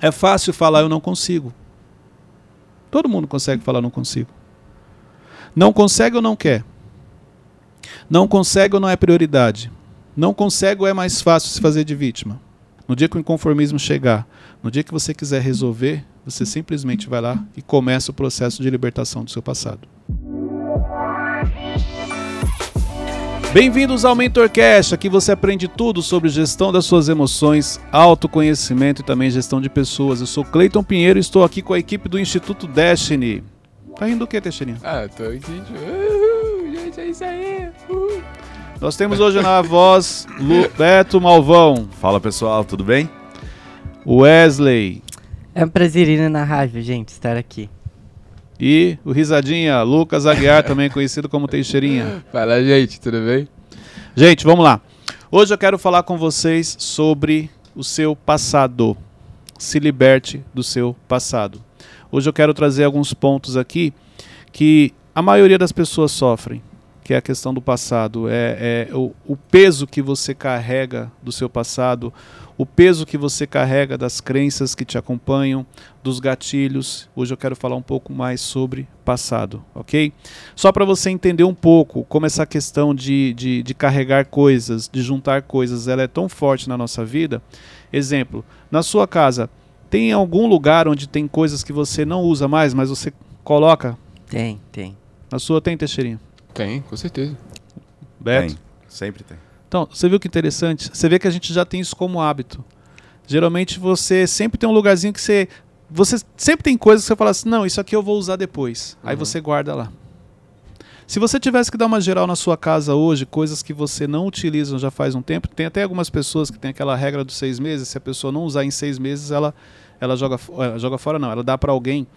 É fácil falar eu não consigo. Todo mundo consegue falar não consigo. Não consegue ou não quer? Não consegue ou não é prioridade? Não consegue ou é mais fácil se fazer de vítima? No dia que o inconformismo chegar, no dia que você quiser resolver, você simplesmente vai lá e começa o processo de libertação do seu passado. Bem-vindos ao MentorCast, aqui você aprende tudo sobre gestão das suas emoções, autoconhecimento e também gestão de pessoas. Eu sou Cleiton Pinheiro e estou aqui com a equipe do Instituto Destiny. Tá rindo do que, Teixeirinha? Ah, tô aqui. Uhul, gente, é isso aí. Uhul. Nós temos hoje na voz Lu Beto Malvão. Fala pessoal, tudo bem? Wesley. É um prazer ir na rádio, gente, estar aqui. E o Risadinha, Lucas Aguiar, também conhecido como Teixeirinha. Fala, gente, tudo bem? Gente, vamos lá. Hoje eu quero falar com vocês sobre o seu passado. Se liberte do seu passado. Hoje eu quero trazer alguns pontos aqui que a maioria das pessoas sofrem, que é a questão do passado. É, é o, o peso que você carrega do seu passado, o peso que você carrega das crenças que te acompanham, dos gatilhos. Hoje eu quero falar um pouco mais sobre passado, ok? Só para você entender um pouco como essa questão de, de, de, carregar coisas, de juntar coisas, ela é tão forte na nossa vida. Exemplo, na sua casa, tem algum lugar onde tem coisas que você não usa mais, mas você coloca? Tem, tem. Na sua tem, Teixeirinha? Tem, com certeza. Beto? Tem, sempre tem. Então, você viu que interessante? Você vê que a gente já tem isso como hábito. Geralmente você sempre tem um lugarzinho que você. Você sempre tem coisas que você fala assim, não, isso aqui eu vou usar depois. Uhum. Aí você guarda lá. Se você tivesse que dar uma geral na sua casa hoje, coisas que você não utiliza já faz um tempo, tem até algumas pessoas que tem aquela regra dos seis meses, se a pessoa não usar em seis meses, ela, ela joga, ela joga fora, não, ela dá para alguém.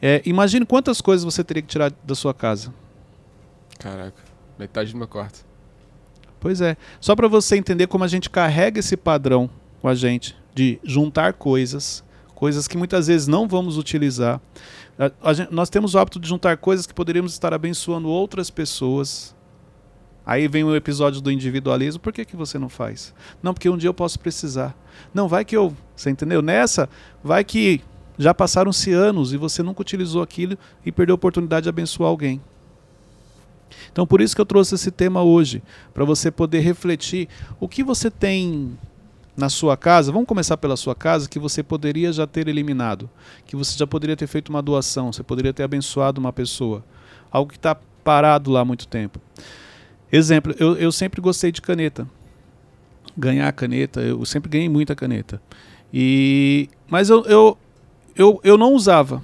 É, imagine quantas coisas você teria que tirar da sua casa. Caraca, metade do meu quarto. Pois é. Só para você entender como a gente carrega esse padrão com a gente de juntar coisas, coisas que muitas vezes não vamos utilizar. A, a gente, nós temos o hábito de juntar coisas que poderíamos estar abençoando outras pessoas. Aí vem o episódio do individualismo. Por que, que você não faz? Não, porque um dia eu posso precisar. Não, vai que eu. Você entendeu? Nessa, vai que já passaram-se anos e você nunca utilizou aquilo e perdeu a oportunidade de abençoar alguém. Então, por isso que eu trouxe esse tema hoje, para você poder refletir o que você tem na sua casa. Vamos começar pela sua casa, que você poderia já ter eliminado, que você já poderia ter feito uma doação, você poderia ter abençoado uma pessoa, algo que está parado lá há muito tempo. Exemplo, eu, eu sempre gostei de caneta. Ganhar caneta, eu sempre ganhei muita caneta. E, mas eu, eu, eu, eu não usava.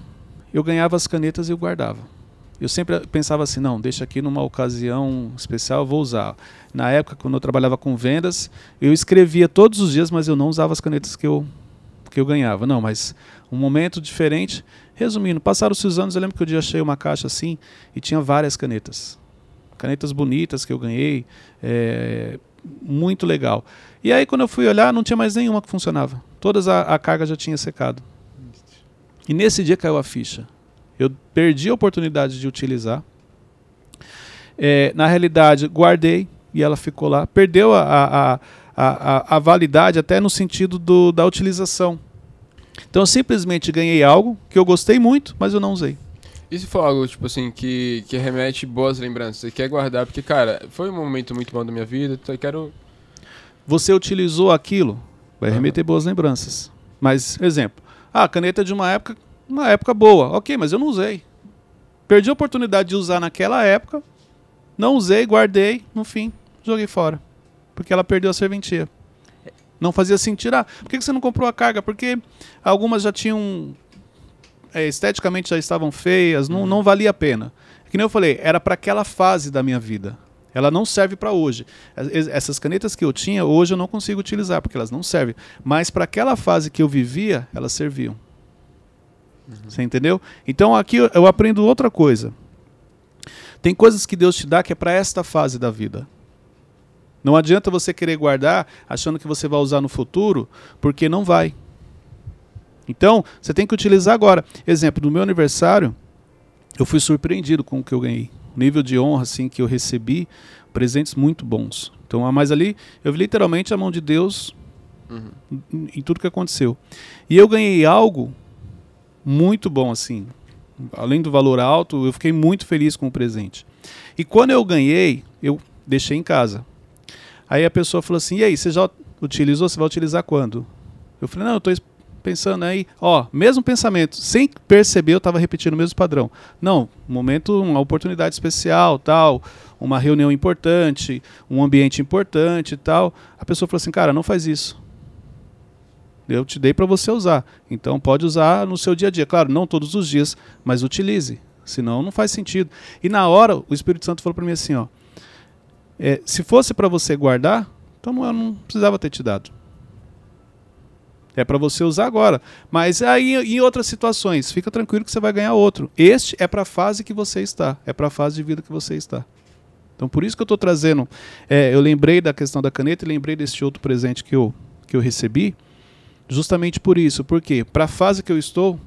Eu ganhava as canetas e eu guardava eu sempre pensava assim, não, deixa aqui numa ocasião especial, eu vou usar. Na época, quando eu trabalhava com vendas, eu escrevia todos os dias, mas eu não usava as canetas que eu, que eu ganhava. Não, mas um momento diferente. Resumindo, passaram-se os anos, eu lembro que um dia achei uma caixa assim e tinha várias canetas. Canetas bonitas que eu ganhei, é, muito legal. E aí, quando eu fui olhar, não tinha mais nenhuma que funcionava. Todas a, a carga já tinha secado. E nesse dia caiu a ficha eu perdi a oportunidade de utilizar. É, na realidade, guardei e ela ficou lá. Perdeu a, a, a, a, a validade até no sentido do, da utilização. Então eu simplesmente ganhei algo que eu gostei muito, mas eu não usei. E se for algo, tipo assim, que, que remete boas lembranças? Você quer guardar, porque, cara, foi um momento muito bom da minha vida, então eu quero. Você utilizou aquilo, vai remeter boas lembranças. Mas, exemplo, ah, a caneta de uma época uma época boa. Ok, mas eu não usei. Perdi a oportunidade de usar naquela época. Não usei, guardei, no fim, joguei fora. Porque ela perdeu a serventia. Não fazia sentido. Ah, por que você não comprou a carga? Porque algumas já tinham. É, esteticamente já estavam feias, não, uhum. não valia a pena. É que nem eu falei, era para aquela fase da minha vida. Ela não serve para hoje. Essas canetas que eu tinha, hoje eu não consigo utilizar, porque elas não servem. Mas para aquela fase que eu vivia, elas serviam. Uhum. Você entendeu? Então aqui eu aprendo outra coisa. Tem coisas que Deus te dá que é para esta fase da vida. Não adianta você querer guardar achando que você vai usar no futuro, porque não vai. Então, você tem que utilizar agora. Exemplo, no meu aniversário, eu fui surpreendido com o que eu ganhei. O nível de honra assim que eu recebi, presentes muito bons. Então, mas ali eu vi literalmente a mão de Deus Uhum. em, em tudo que aconteceu. E eu ganhei algo muito bom, assim. Além do valor alto, eu fiquei muito feliz com o presente. E quando eu ganhei, eu deixei em casa. Aí a pessoa falou assim: e aí, você já utilizou? Você vai utilizar quando? Eu falei: não, eu estou pensando aí. Ó, mesmo pensamento, sem perceber, eu estava repetindo o mesmo padrão. Não, momento, uma oportunidade especial, tal, uma reunião importante, um ambiente importante tal. A pessoa falou assim: cara, não faz isso. Eu te dei para você usar. Então pode usar no seu dia a dia. Claro, não todos os dias, mas utilize. Senão não faz sentido. E na hora, o Espírito Santo falou para mim assim: ó, é, se fosse para você guardar, então eu não precisava ter te dado. É para você usar agora. Mas aí em outras situações, fica tranquilo que você vai ganhar outro. Este é para a fase que você está. É para a fase de vida que você está. Então por isso que eu estou trazendo. É, eu lembrei da questão da caneta e lembrei desse outro presente que eu, que eu recebi. Justamente por isso. Porque para a fase que eu estou,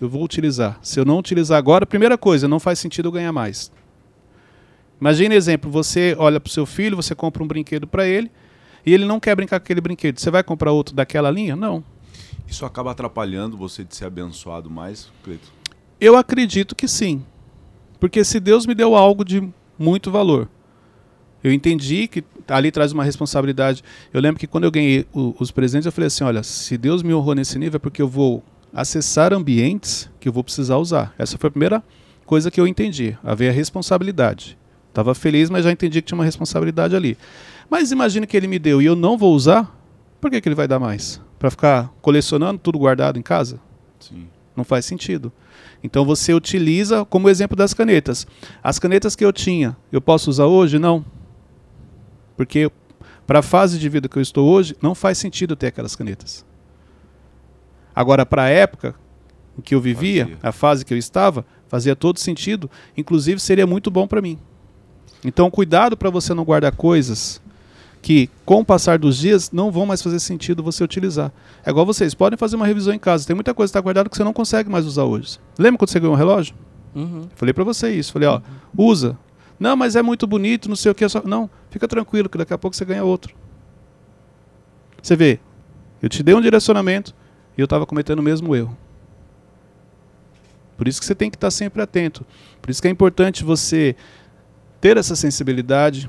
eu vou utilizar. Se eu não utilizar agora, primeira coisa, não faz sentido eu ganhar mais. Imagine exemplo, você olha para o seu filho, você compra um brinquedo para ele e ele não quer brincar com aquele brinquedo. Você vai comprar outro daquela linha? Não. Isso acaba atrapalhando você de ser abençoado mais, Cleito? Eu acredito que sim. Porque se Deus me deu algo de muito valor, eu entendi que ali traz uma responsabilidade. Eu lembro que quando eu ganhei o, os presentes, eu falei assim: olha, se Deus me honrou nesse nível é porque eu vou acessar ambientes que eu vou precisar usar. Essa foi a primeira coisa que eu entendi. Haver a responsabilidade. Estava feliz, mas já entendi que tinha uma responsabilidade ali. Mas imagine que ele me deu e eu não vou usar, por que, que ele vai dar mais? Para ficar colecionando tudo guardado em casa? Sim. Não faz sentido. Então você utiliza como exemplo das canetas. As canetas que eu tinha, eu posso usar hoje? Não. Porque para a fase de vida que eu estou hoje, não faz sentido ter aquelas canetas. Agora, para a época em que eu vivia, Fazia. a fase que eu estava, fazia todo sentido. Inclusive, seria muito bom para mim. Então, cuidado para você não guardar coisas que, com o passar dos dias, não vão mais fazer sentido você utilizar. É igual vocês, podem fazer uma revisão em casa. Tem muita coisa que está guardada que você não consegue mais usar hoje. Lembra quando você ganhou um relógio? Uhum. Falei para você isso. Falei, ó, usa. Não, mas é muito bonito, não sei o que. Só... Não, fica tranquilo, que daqui a pouco você ganha outro. Você vê, eu te dei um direcionamento e eu estava cometendo o mesmo erro. Por isso que você tem que estar sempre atento. Por isso que é importante você ter essa sensibilidade,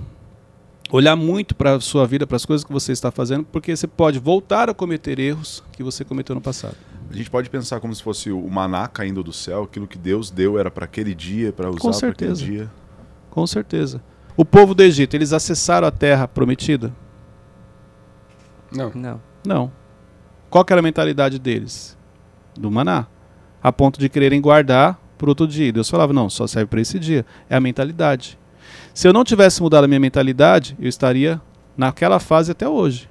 olhar muito para a sua vida, para as coisas que você está fazendo, porque você pode voltar a cometer erros que você cometeu no passado. A gente pode pensar como se fosse o maná caindo do céu, aquilo que Deus deu era para aquele dia, para usar para aquele dia. Com certeza. O povo do Egito, eles acessaram a terra prometida? Não. Não. Não. Qual que era a mentalidade deles? Do maná. A ponto de quererem guardar para outro dia. Deus falava, não, só serve para esse dia. É a mentalidade. Se eu não tivesse mudado a minha mentalidade, eu estaria naquela fase até hoje.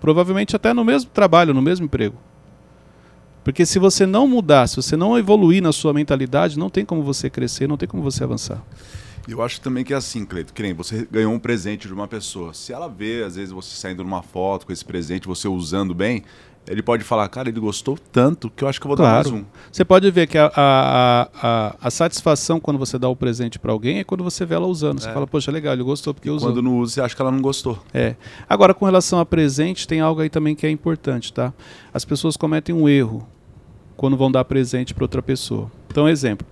Provavelmente até no mesmo trabalho, no mesmo emprego. Porque se você não mudar, se você não evoluir na sua mentalidade, não tem como você crescer, não tem como você avançar. Eu acho também que é assim, Cleito, que nem você ganhou um presente de uma pessoa. Se ela vê, às vezes, você saindo numa foto com esse presente, você usando bem, ele pode falar, cara, ele gostou tanto que eu acho que eu vou dar Claro. mais um. Você pode ver que a, a, a, a satisfação quando você dá o presente para alguém é quando você vê ela usando. Você É. fala, poxa, legal, ele gostou porque usou. Quando não usa, você acha que ela não gostou. É. Agora, com relação a presente, tem algo aí também que é importante, tá? As pessoas cometem um erro quando vão dar presente para outra pessoa. Então, exemplo.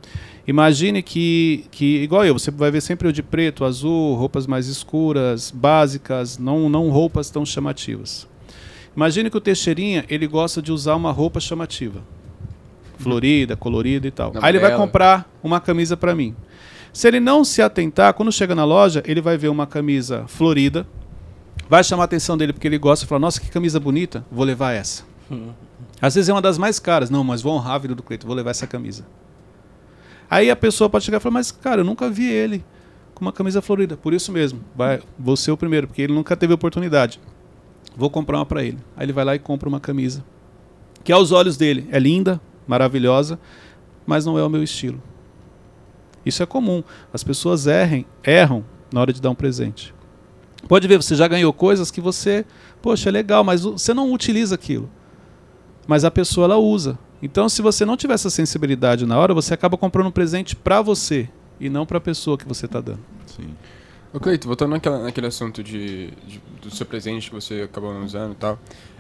Imagine que, que, igual eu, você vai ver sempre eu de preto, azul, roupas mais escuras, básicas, não, não roupas tão chamativas. Imagine que o Teixeirinha, ele gosta de usar uma roupa chamativa. Florida, colorida e tal. Não, Aí ele vai comprar uma camisa para mim. Se ele não se atentar, quando chega na loja, ele vai ver uma camisa florida, vai chamar a atenção dele porque ele gosta e fala: Nossa, que camisa bonita, vou levar essa. Às vezes é uma das mais caras. Não, mas vou honrar a vida do Cleiton, vou levar essa camisa. Aí a pessoa pode chegar e falar: Mas, cara, eu nunca vi ele com uma camisa florida. Por isso mesmo, vai, vou ser o primeiro, porque ele nunca teve oportunidade. Vou comprar uma para ele. Aí ele vai lá e compra uma camisa. Que aos olhos dele é linda, maravilhosa, mas não é o meu estilo. Isso é comum. As pessoas errem, erram na hora de dar um presente. Pode ver, você já ganhou coisas que você, poxa, é legal, mas você não utiliza aquilo. Mas a pessoa ela usa. Então, se você não tiver essa sensibilidade na hora, você acaba comprando um presente para você e não para a pessoa que você está dando. Sim. Cleito, voltando naquela, naquele assunto de, de- do seu presente que você acabou usando e tal,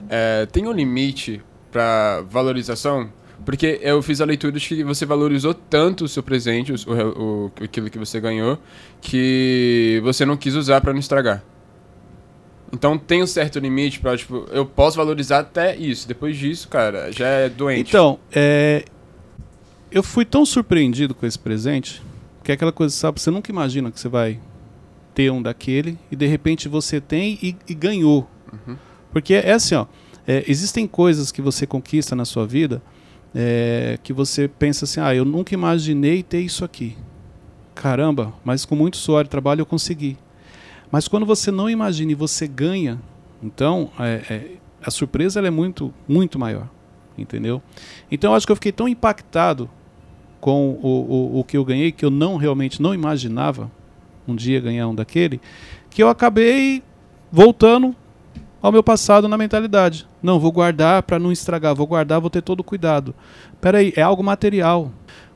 é, tem um limite pra valorização? Porque eu fiz a leitura de que você valorizou tanto o seu presente, o, o, aquilo que você ganhou, que você não quis usar pra não estragar. Então tem um certo limite pra, tipo, eu posso valorizar até isso. Depois disso, cara, já é doente. Então, é, eu fui tão surpreendido com esse presente que é aquela coisa, sabe? Você nunca imagina que você vai ter um daquele e de repente você tem e, e ganhou. Porque é assim, ó. é, existem coisas que você conquista na sua vida é, que você pensa assim, ah, eu nunca imaginei ter isso aqui. Caramba, mas com muito suor e trabalho eu consegui. Mas quando você não imagina e você ganha, então é, é, a surpresa é muito, muito maior. Entendeu? Então eu acho que eu fiquei tão impactado com o, o, o que eu ganhei, que eu não realmente não imaginava um dia ganhar um daquele, que eu acabei voltando ao meu passado na mentalidade. Não, vou guardar para não estragar, vou guardar, vou ter todo o cuidado. Peraí, é algo material.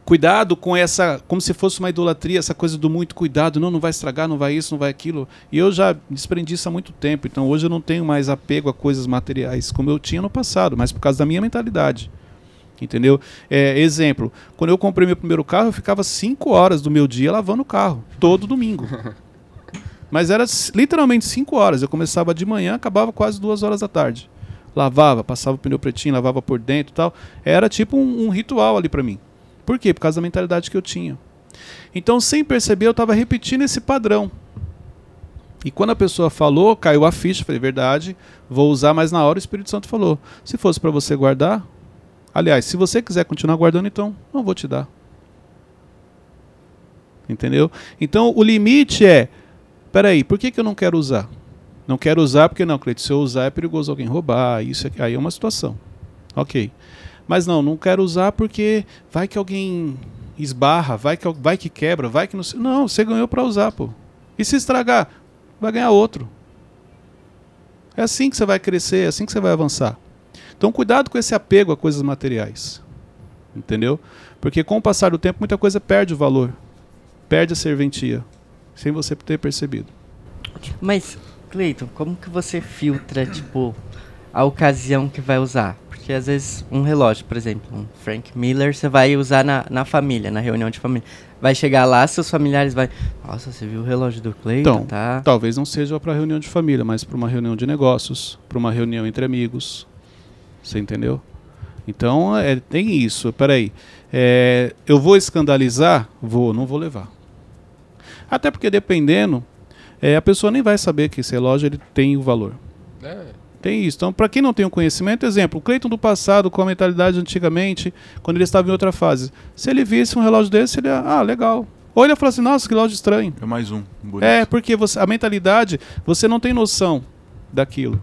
Cuidado com essa, como se fosse uma idolatria, essa coisa do muito cuidado, não, não vai estragar, não vai isso, não vai aquilo. E eu já desprendi isso há muito tempo, então hoje eu não tenho mais apego a coisas materiais como eu tinha no passado, mas por causa da minha mentalidade. Entendeu? É, exemplo, quando eu comprei meu primeiro carro, eu ficava cinco horas do meu dia lavando o carro, todo domingo. Mas era literalmente cinco horas. Eu começava de manhã, acabava quase duas horas da tarde. Lavava, passava o pneu pretinho, lavava por dentro e tal. Era tipo um, um ritual ali pra mim. Por quê? Por causa da mentalidade que eu tinha. Então, sem perceber, eu estava repetindo esse padrão. E quando a pessoa falou, caiu a ficha, falei, verdade, vou usar, mas na hora o Espírito Santo falou: se fosse para você guardar, aliás, se você quiser continuar guardando, então não vou te dar. Entendeu? Então o limite é: peraí, por que, que eu não quero usar? Não quero usar porque não, Cleiton, se eu usar é perigoso alguém roubar, isso aqui, aí é uma situação. Ok. Mas não, não quero usar porque vai que alguém esbarra, vai que, vai que quebra, vai que não. Não, você ganhou para usar, pô. E se estragar, vai ganhar outro. É assim que você vai crescer, é assim que você vai avançar. Então, cuidado com esse apego a coisas materiais. Entendeu? Porque com o passar do tempo, muita coisa perde o valor, perde a serventia, sem você ter percebido. Mas, Cleiton, como que você filtra, tipo, a ocasião que vai usar? Porque às vezes um relógio, por exemplo, um Frank Miller, você vai usar na, na família, na reunião de família. Vai chegar lá, seus familiares vai. Nossa, você viu o relógio do Cleiton? Então, tá. Talvez não seja para reunião de família, mas para uma reunião de negócios, para uma reunião entre amigos. Você entendeu? Então, é, tem isso. Peraí. É, eu vou escandalizar? Vou, não vou levar. Até porque, dependendo, é, a pessoa nem vai saber que esse relógio ele tem o valor. É, Tem isso. Então, para quem não tem o conhecimento, exemplo, o Cleiton do passado, com a mentalidade antigamente, quando ele estava em outra fase, se ele visse um relógio desse, ele ia, ah, legal. Ou ele ia falar assim, nossa, que relógio estranho. É mais um. Bonito. É, porque você, a mentalidade, você não tem noção daquilo.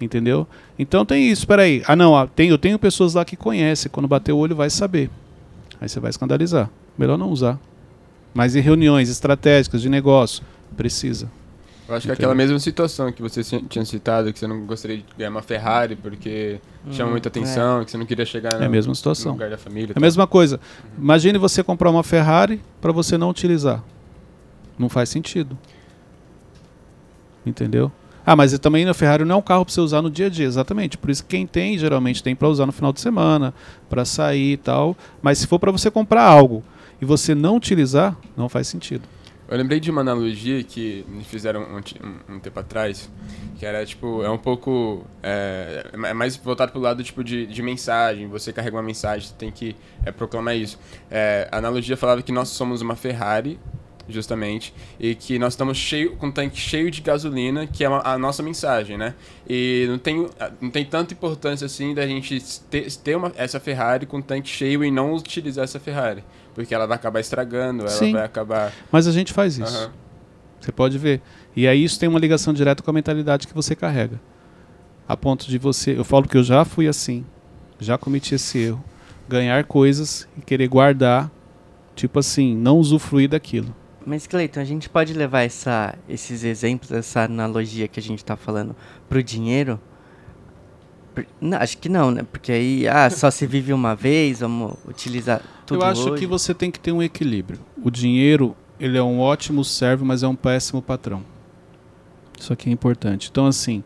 Entendeu? Então tem isso, peraí. Ah, não, ah, tem, eu tenho pessoas lá que conhecem. Quando bater o olho, vai saber. Aí você vai escandalizar. Melhor não usar. Mas em reuniões estratégicas de negócio, precisa. Eu acho que é Entendeu? aquela mesma situação que você tinha citado, que você não gostaria de ganhar uma Ferrari porque chama Hum, muita atenção, que você não queria chegar É a no, mesma no situação. lugar da família. É a mesma coisa. Imagine você comprar uma Ferrari para você não utilizar. Não faz sentido. Entendeu? Ah, mas também a Ferrari não é um carro para você usar no dia a dia, exatamente. Por isso que quem tem, geralmente tem para usar no final de semana, para sair e tal. Mas se for para você comprar algo e você não utilizar, não faz sentido. Eu lembrei de uma analogia que me fizeram um, um- tempo atrás, que era tipo, é um pouco. É, é mais voltado pro lado tipo de, de mensagem. Você carrega uma mensagem, tem que é, proclamar isso. É, a analogia falava que nós somos uma Ferrari, justamente, e que nós estamos cheio, com um tanque cheio de gasolina, que é a nossa mensagem, né? E não tem, não tem tanta importância assim da gente ter, ter uma, essa Ferrari com o tanque cheio e não utilizar essa Ferrari. Porque ela vai acabar estragando, ela Sim. vai acabar. Mas a gente faz isso. Aham. Você pode ver. E aí isso tem uma ligação direta com a mentalidade que você carrega. A ponto de você. Eu falo que eu já fui assim. Já cometi esse erro. Ganhar coisas e querer guardar. Tipo assim, não usufruir daquilo. Mas, Cleiton, a gente pode levar essa, esses exemplos, essa analogia que a gente tá falando pro dinheiro? Por- não, acho que não, né? Porque aí, ah, só se vive uma vez, vamos utilizar tudo eu acho hoje. que você tem que ter um equilíbrio. O dinheiro ele é um ótimo servo, mas é um péssimo patrão. Isso aqui é importante. Então, assim,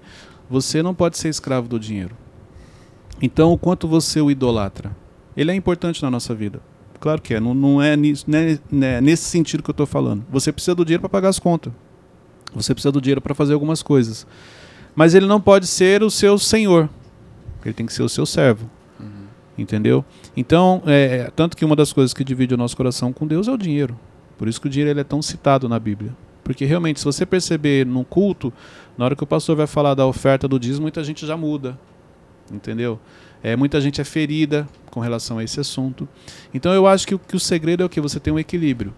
você não pode ser escravo do dinheiro. Então, o quanto você o idolatra? Ele é importante na nossa vida. Claro que é. Não, não é, nisso, não é, não é nesse sentido que eu estou falando. Você precisa do dinheiro para pagar as contas. Você precisa do dinheiro para fazer algumas coisas. Mas ele não pode ser o seu senhor. Ele tem que ser o seu servo. Entendeu? Então, é, tanto que uma das coisas que divide o nosso coração com Deus é o dinheiro. Por isso que o dinheiro ele é tão citado na Bíblia. Porque realmente, se você perceber no culto, na hora que o pastor vai falar da oferta do dízimo, muita gente já muda. Entendeu? É, muita gente é ferida com relação a esse assunto. Então eu acho que, o- que o segredo é o que? Você tem um equilíbrio.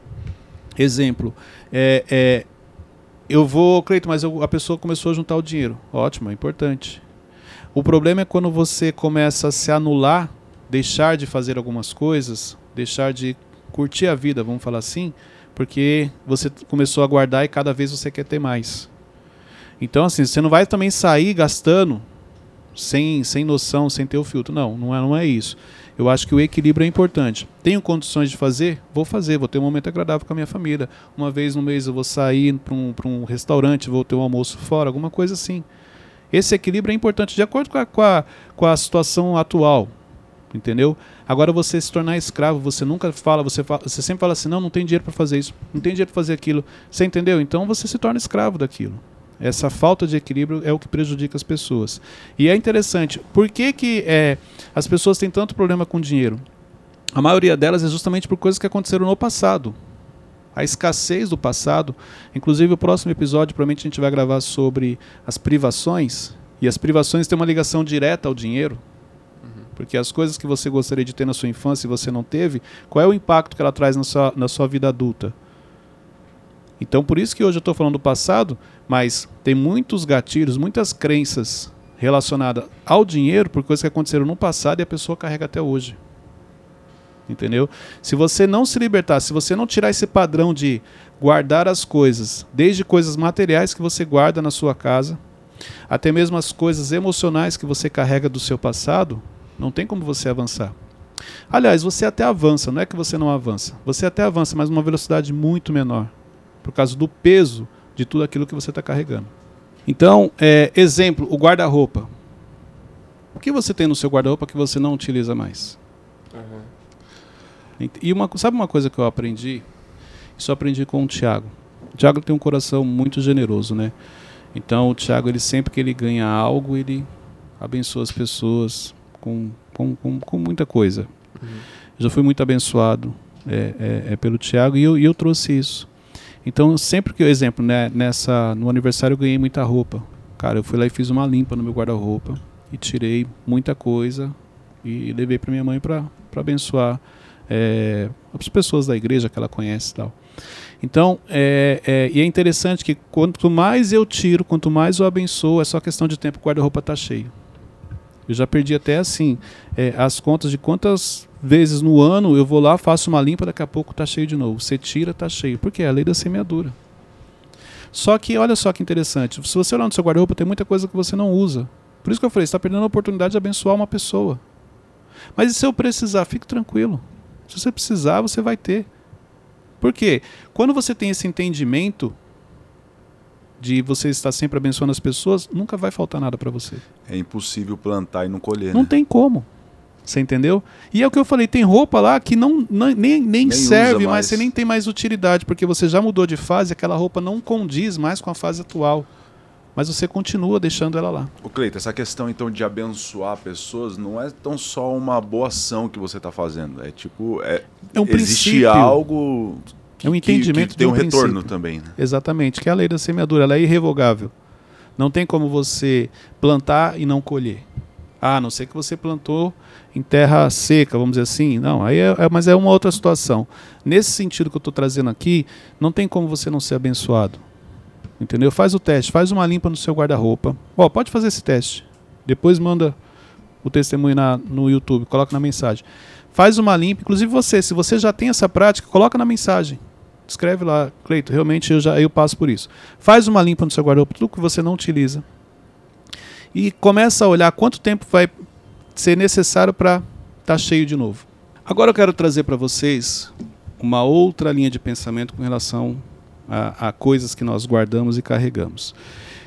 Exemplo, é, é, eu vou, Cleiton, mas eu- a pessoa começou a juntar o dinheiro. Ótimo, é importante. O problema é quando você começa a se anular, deixar de fazer algumas coisas, deixar de curtir a vida, vamos falar assim, porque você começou a guardar e cada vez você quer ter mais. Então, assim, você não vai também sair gastando sem, sem noção, sem ter o filtro. Não, não é, não é isso. Eu acho que o equilíbrio é importante. Tenho condições de fazer? Vou fazer, vou ter um momento agradável com a minha família. Uma vez no mês eu vou sair para um, um restaurante, vou ter um almoço fora, alguma coisa assim. Esse equilíbrio é importante de acordo com a, com a, com a situação atual. Entendeu? Agora você se tornar escravo, você nunca fala, você, fala, você sempre fala assim: não, não tem dinheiro para fazer isso, não tem dinheiro para fazer aquilo. Você entendeu? Então você se torna escravo daquilo. Essa falta de equilíbrio é o que prejudica as pessoas. E é interessante, por que, que é, as pessoas têm tanto problema com dinheiro? A maioria delas é justamente por coisas que aconteceram no passado. A escassez do passado. Inclusive, o próximo episódio, provavelmente, a gente vai gravar sobre as privações. E as privações têm uma ligação direta ao dinheiro. Porque as coisas que você gostaria de ter na sua infância e você não teve, qual é o impacto que ela traz na sua, na sua vida adulta? Então, por isso que hoje eu estou falando do passado, mas tem muitos gatilhos, muitas crenças relacionadas ao dinheiro por coisas que aconteceram no passado e a pessoa carrega até hoje. Entendeu? Se você não se libertar, se você não tirar esse padrão de guardar as coisas, desde coisas materiais que você guarda na sua casa, até mesmo as coisas emocionais que você carrega do seu passado, não tem como você avançar. Aliás, você até avança, não é que você não avança. Você até avança, mas numa velocidade muito menor, por causa do peso de tudo aquilo que você está carregando. Então, é, exemplo, o guarda-roupa. O que você tem no seu guarda-roupa que você não utiliza mais? Ent- E uma, sabe uma coisa que eu aprendi? Isso eu aprendi com o Tiago. O Tiago tem um coração muito generoso, né? Então o Tiago, ele sempre que ele ganha algo, ele abençoa as pessoas com, com, com, com muita coisa. Eu já fui muito abençoado é, é, é pelo Tiago e eu, e eu trouxe isso. Então sempre que, exemplo, né, nessa, no aniversário eu ganhei muita roupa. Cara, eu fui lá e fiz uma limpa no meu guarda-roupa e tirei muita coisa e levei para minha mãe para abençoar é, as pessoas da igreja que ela conhece e tal. Então, é, é, e é interessante que quanto mais eu tiro, quanto mais eu abençoo, é só questão de tempo, o guarda-roupa está cheio. Eu já perdi até assim é, as contas de quantas vezes no ano eu vou lá, faço uma limpa, daqui a pouco está cheio de novo. Você tira, está cheio. Porque é a lei da semeadura. Só que, olha só que interessante, se você olhar no seu guarda-roupa, tem muita coisa que você não usa. Por isso que eu falei, você está perdendo a oportunidade de abençoar uma pessoa. Mas e se eu precisar, fique tranquilo. Se você precisar, você vai ter. Por quê? Quando você tem esse entendimento de você estar sempre abençoando as pessoas, nunca vai faltar nada para você. É impossível plantar e não colher. Não né? tem como. Você entendeu? E é o que eu falei, tem roupa lá que não, não- nem, nem, Nem serve, mas você nem tem mais utilidade, porque você já mudou de fase, aquela roupa não condiz mais com a fase atual. Mas você continua deixando ela lá. O Cleiton, essa questão então de abençoar pessoas não é tão só uma boa ação que você está fazendo. É tipo, é, É um existe princípio. algo É um que- entendimento que tem de um um retorno princípio. também, né? Exatamente, que é a lei da semeadura, ela é irrevogável. Não tem como você plantar e não colher. Ah, a não ser que você plantou em terra seca, vamos dizer assim. Não, aí é, é- mas é uma outra situação. Nesse sentido que eu estou trazendo aqui, não tem como você não ser abençoado. Entendeu? Faz o teste, faz uma limpa no seu guarda-roupa. Ó, pode fazer esse teste. Depois manda o testemunho na, no YouTube, coloca na mensagem. Faz uma limpa, inclusive você, se você já tem essa prática, coloca na mensagem. Escreve lá, Cleito, realmente eu já eu passo por isso. Faz uma limpa no seu guarda-roupa, tudo que você não utiliza. E começa a olhar quanto tempo vai ser necessário para estar cheio de novo. Agora eu quero trazer para vocês uma outra linha de pensamento com relação a, a coisas que nós guardamos e carregamos.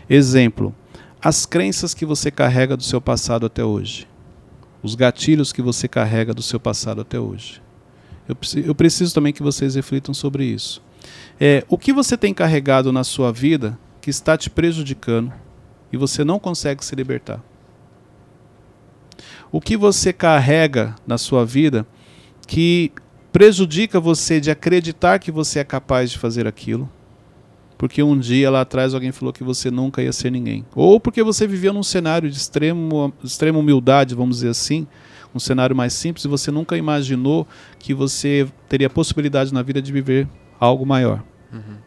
Exemplo: as crenças que você carrega do seu passado até hoje, os gatilhos que você carrega do seu passado até hoje. Eu, eu preciso também que vocês reflitam sobre isso. É, o que você tem carregado na sua vida que está te prejudicando e você não consegue se libertar? O que você carrega na sua vida que prejudica você de acreditar que você é capaz de fazer aquilo? Porque um dia lá atrás alguém falou que você nunca ia ser ninguém. Ou porque você vivia num cenário de extremo, extrema humildade, vamos dizer assim, um cenário mais simples, e você nunca imaginou que você teria possibilidade na vida de viver algo maior. Uhum.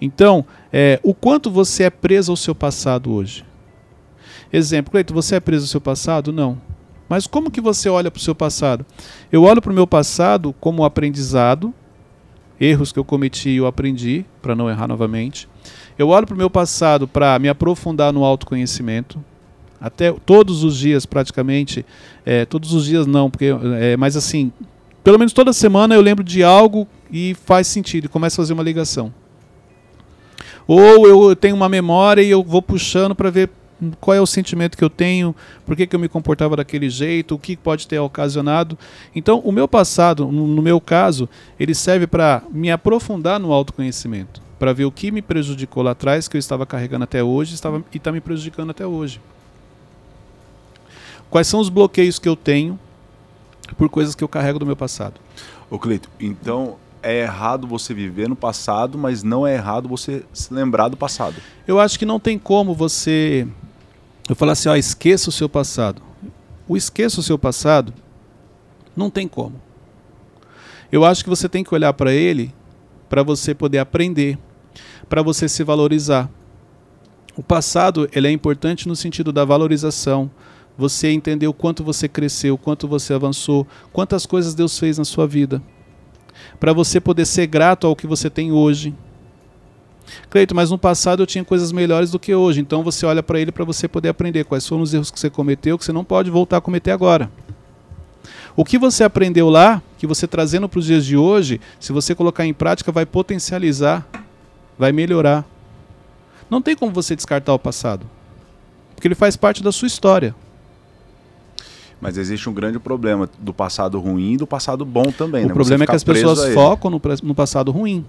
Então, é, o quanto você é preso ao seu passado hoje? Exemplo, Cleito, você é preso ao seu passado? Não. Mas como que você olha para o seu passado? Eu olho para o meu passado como aprendizado, erros que eu cometi e eu aprendi, para não errar novamente. Eu olho para o meu passado para me aprofundar no autoconhecimento. Até todos os dias, praticamente, é, todos os dias não, porque, é, mas assim, pelo menos toda semana eu lembro de algo e faz sentido, começo a fazer uma ligação. Ou eu tenho uma memória e eu vou puxando para ver qual é o sentimento que eu tenho, por que, que eu me comportava daquele jeito, o que pode ter ocasionado. Então, o meu passado, no meu caso, ele serve para me aprofundar no autoconhecimento, para ver o que me prejudicou lá atrás, que eu estava carregando até hoje estava, e está me prejudicando até hoje. Quais são os bloqueios que eu tenho por coisas que eu carrego do meu passado? Ô Cleito, então é errado você viver no passado, mas não é errado você se lembrar do passado. Eu acho que não tem como você. Eu falar assim, ó, esqueça o seu passado. O esqueça o seu passado, não tem como. Eu acho que você tem que olhar para ele para você poder aprender, para você se valorizar. O passado ele é importante no sentido da valorização, você entender o quanto você cresceu, o quanto você avançou, quantas coisas Deus fez na sua vida para você poder ser grato ao que você tem hoje. Cleito, mas no passado eu tinha coisas melhores do que hoje, então você olha para ele para você poder aprender quais foram os erros que você cometeu que você não pode voltar a cometer agora. O que você aprendeu lá, que você trazendo para os dias de hoje, se você colocar em prática, vai potencializar, vai melhorar. Não tem como você descartar o passado, porque ele faz parte da sua história. Mas existe um grande problema do passado ruim e do passado bom também. O né? problema é que as pessoas focam no, no passado ruim.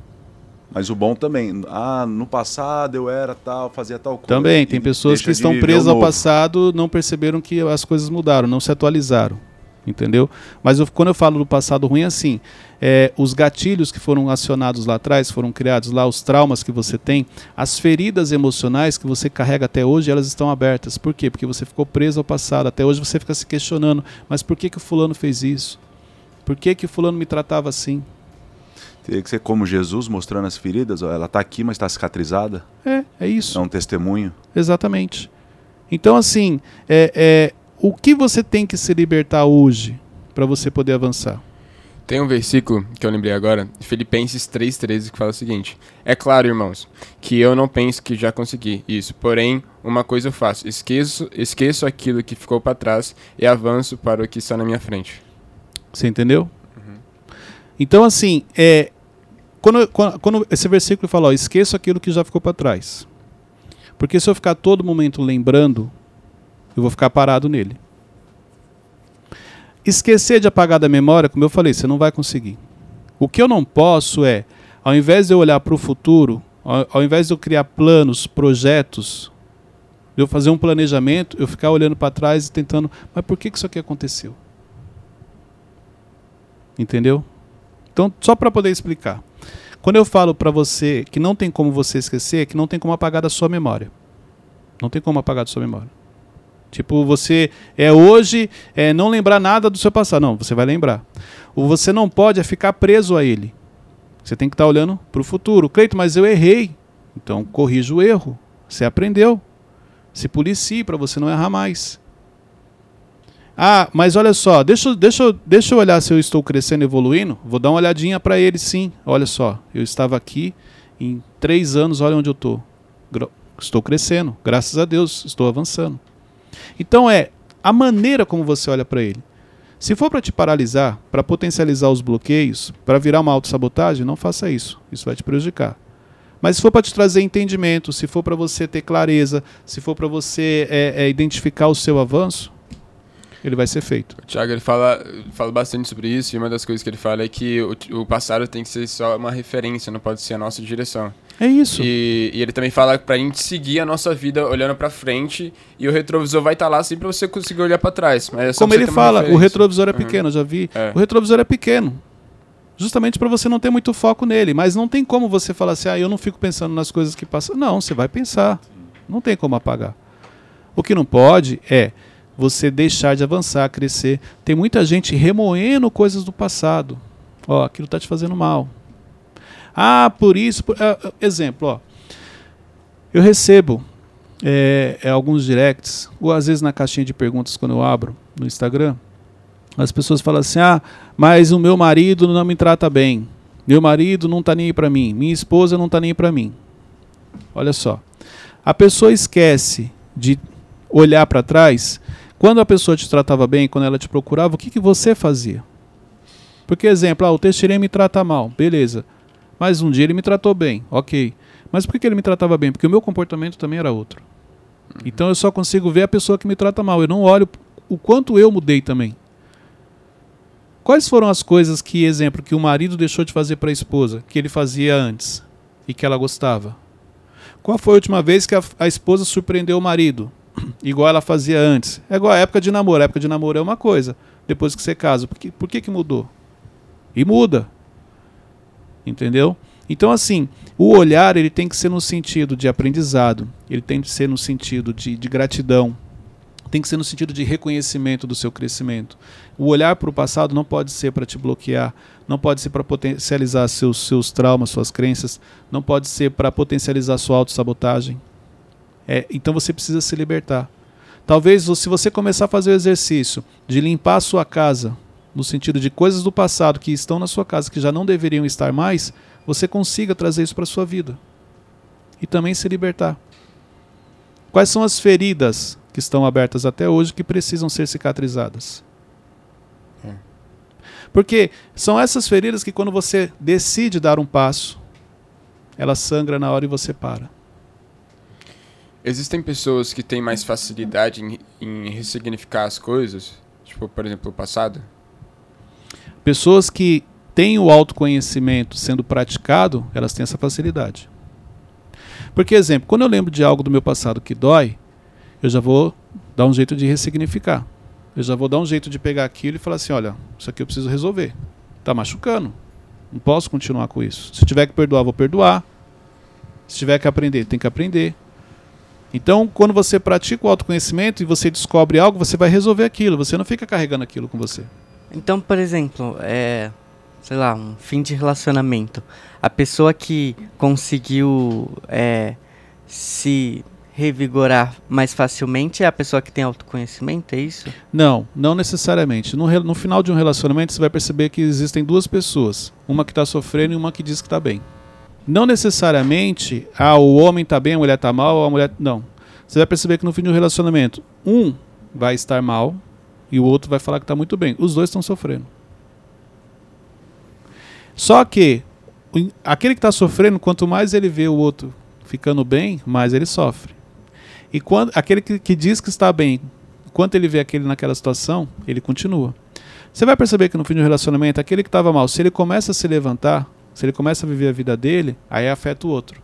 Mas o bom também. Ah, no passado eu era tal, fazia tal coisa. Também, tem pessoas que estão presas ao passado, não perceberam que as coisas mudaram, não se atualizaram entendeu? Mas eu, quando eu falo do passado ruim, é assim, é, os gatilhos que foram acionados lá atrás, foram criados lá, os traumas que você tem, as feridas emocionais que você carrega até hoje, elas estão abertas. Por quê? Porque você ficou preso ao passado. Até hoje você fica se questionando, mas por que, que o fulano fez isso? Por que, que o fulano me tratava assim? Teria que ser como Jesus mostrando as feridas, ó, ela está aqui, mas está cicatrizada. É, é isso. É um testemunho. Exatamente. Então, assim, é, é o que você tem que se libertar hoje para você poder avançar? Tem um versículo que eu lembrei agora, Filipenses 3,13, que fala o seguinte: É claro, irmãos, que eu não penso que já consegui isso, porém, uma coisa eu faço: esqueço, esqueço aquilo que ficou para trás e avanço para o que está na minha frente. Você entendeu? Uhum. Então, assim, é, quando, quando, quando, esse versículo fala: ó, esqueço aquilo que já ficou para trás. Porque se eu ficar todo momento lembrando eu vou ficar parado nele. Esquecer de apagar da memória, como eu falei, você não vai conseguir. O que eu não posso é, ao invés de eu olhar para o futuro, ao, invés de eu criar planos, projetos, de eu fazer um planejamento, eu ficar olhando para trás e tentando, mas por que, que isso aqui aconteceu? Entendeu? Então, só para poder explicar. Quando eu falo para você que não tem como você esquecer, é que não tem como apagar da sua memória. Não tem como apagar da sua memória. Tipo, você é hoje é, não lembrar nada do seu passado. Não, você vai lembrar. O você não pode é ficar preso a ele. Você tem que estar tá olhando para o futuro. Cleito, mas eu errei. Então, corrija o erro. Você aprendeu. Se policie para você não errar mais. Ah, mas olha só, deixa, deixa, deixa eu olhar se eu estou crescendo evoluindo. Vou dar uma olhadinha para ele sim. Olha só, eu estava aqui, em três anos, olha onde eu estou. Estou crescendo, graças a Deus, estou avançando. Então é a maneira como você olha para ele. Se for para te paralisar, para potencializar os bloqueios, para virar uma autossabotagem, não faça isso. Isso vai te prejudicar. Mas se for para te trazer entendimento, se for para você ter clareza, se for para você é, é, identificar o seu avanço, ele vai ser feito. O Thiago ele fala, fala bastante sobre isso e uma das coisas que ele fala é que o, o passado tem que ser só uma referência, não pode ser a nossa direção. É isso. E, e ele também fala pra gente seguir a nossa vida olhando pra frente e o retrovisor vai estar tá lá sempre pra você conseguir olhar pra trás. Mas é Como ele fala, o retrovisor é Uhum. pequeno, eu já vi. É. O retrovisor é pequeno. Justamente para você não ter muito foco nele. Mas não tem como você falar assim, ah, eu não fico pensando nas coisas que passam. Não, você vai pensar. Não tem como apagar. O que não pode é você deixar de avançar, crescer. Tem muita gente remoendo coisas do passado. Ó, aquilo tá te fazendo mal. Ah, por isso. por- ah, exemplo, ó. Eu recebo é, é, alguns directs, ou às vezes na caixinha de perguntas quando eu abro no Instagram, as pessoas falam assim: ah, mas o meu marido não me trata bem. Meu marido não tá nem aí mim. Minha esposa não tá nem aí mim. Olha só. A pessoa esquece de olhar para trás. Quando a pessoa te tratava bem, quando ela te procurava, o que, que você fazia? Porque, exemplo, ah, o Teixeira me trata mal, beleza. Mas um dia ele me tratou bem, ok. Mas por que, que ele me tratava bem? Porque o meu comportamento também era outro. Então eu só consigo ver a pessoa que me trata mal. Eu não olho o quanto eu mudei também. Quais foram as coisas que, exemplo, que o marido deixou de fazer para a esposa, que ele fazia antes e que ela gostava? Qual foi a última vez que a, a esposa surpreendeu o marido, igual ela fazia antes? É igual a época de namoro. A época de namoro é uma coisa. Depois que você casa, por que, por que, que mudou? E muda. Entendeu? Então, assim, o olhar ele tem que ser no sentido de aprendizado, ele tem que ser no sentido de, de gratidão, tem que ser no sentido de reconhecimento do seu crescimento. O olhar para o passado não pode ser para te bloquear, não pode ser para potencializar seus, seus traumas, suas crenças, não pode ser para potencializar sua autossabotagem. É, então você precisa se libertar. Talvez se você começar a fazer o exercício de limpar a sua casa, no sentido de coisas do passado que estão na sua casa que já não deveriam estar mais, você consiga trazer isso para a sua vida. E também se libertar. Quais são as feridas que estão abertas até hoje que precisam ser cicatrizadas? É. Porque são essas feridas que quando você decide dar um passo, ela sangra na hora e você para. Existem pessoas que têm mais facilidade em, em ressignificar as coisas, tipo, por exemplo, o passado. Pessoas que têm o autoconhecimento sendo praticado, elas têm essa facilidade. Porque, exemplo, quando eu lembro de algo do meu passado que dói, eu já vou dar um jeito de ressignificar. Eu já vou dar um jeito de pegar aquilo e falar assim: olha, isso aqui eu preciso resolver. Tá machucando. Não posso continuar com isso. Se tiver que perdoar, vou perdoar. Se tiver que aprender, tem que aprender. Então, quando você pratica o autoconhecimento e você descobre algo, você vai resolver aquilo. Você não fica carregando aquilo com você. Então, por exemplo, é, sei lá, um fim de relacionamento. A pessoa que conseguiu é, se revigorar mais facilmente é a pessoa que tem autoconhecimento, é isso? Não, não necessariamente. No, no final de um relacionamento, você vai perceber que existem duas pessoas. Uma que está sofrendo e uma que diz que está bem. Não necessariamente, ah, o homem está bem, a mulher está mal, a mulher. Não. Você vai perceber que no fim de um relacionamento, um vai estar mal e o outro vai falar que está muito bem. Os dois estão sofrendo. Só que aquele que está sofrendo, quanto mais ele vê o outro ficando bem, mais ele sofre. E quando aquele que, que diz que está bem, quando ele vê aquele naquela situação, ele continua. Você vai perceber que no fim um relacionamento, aquele que estava mal, se ele começa a se levantar, se ele começa a viver a vida dele, aí afeta o outro.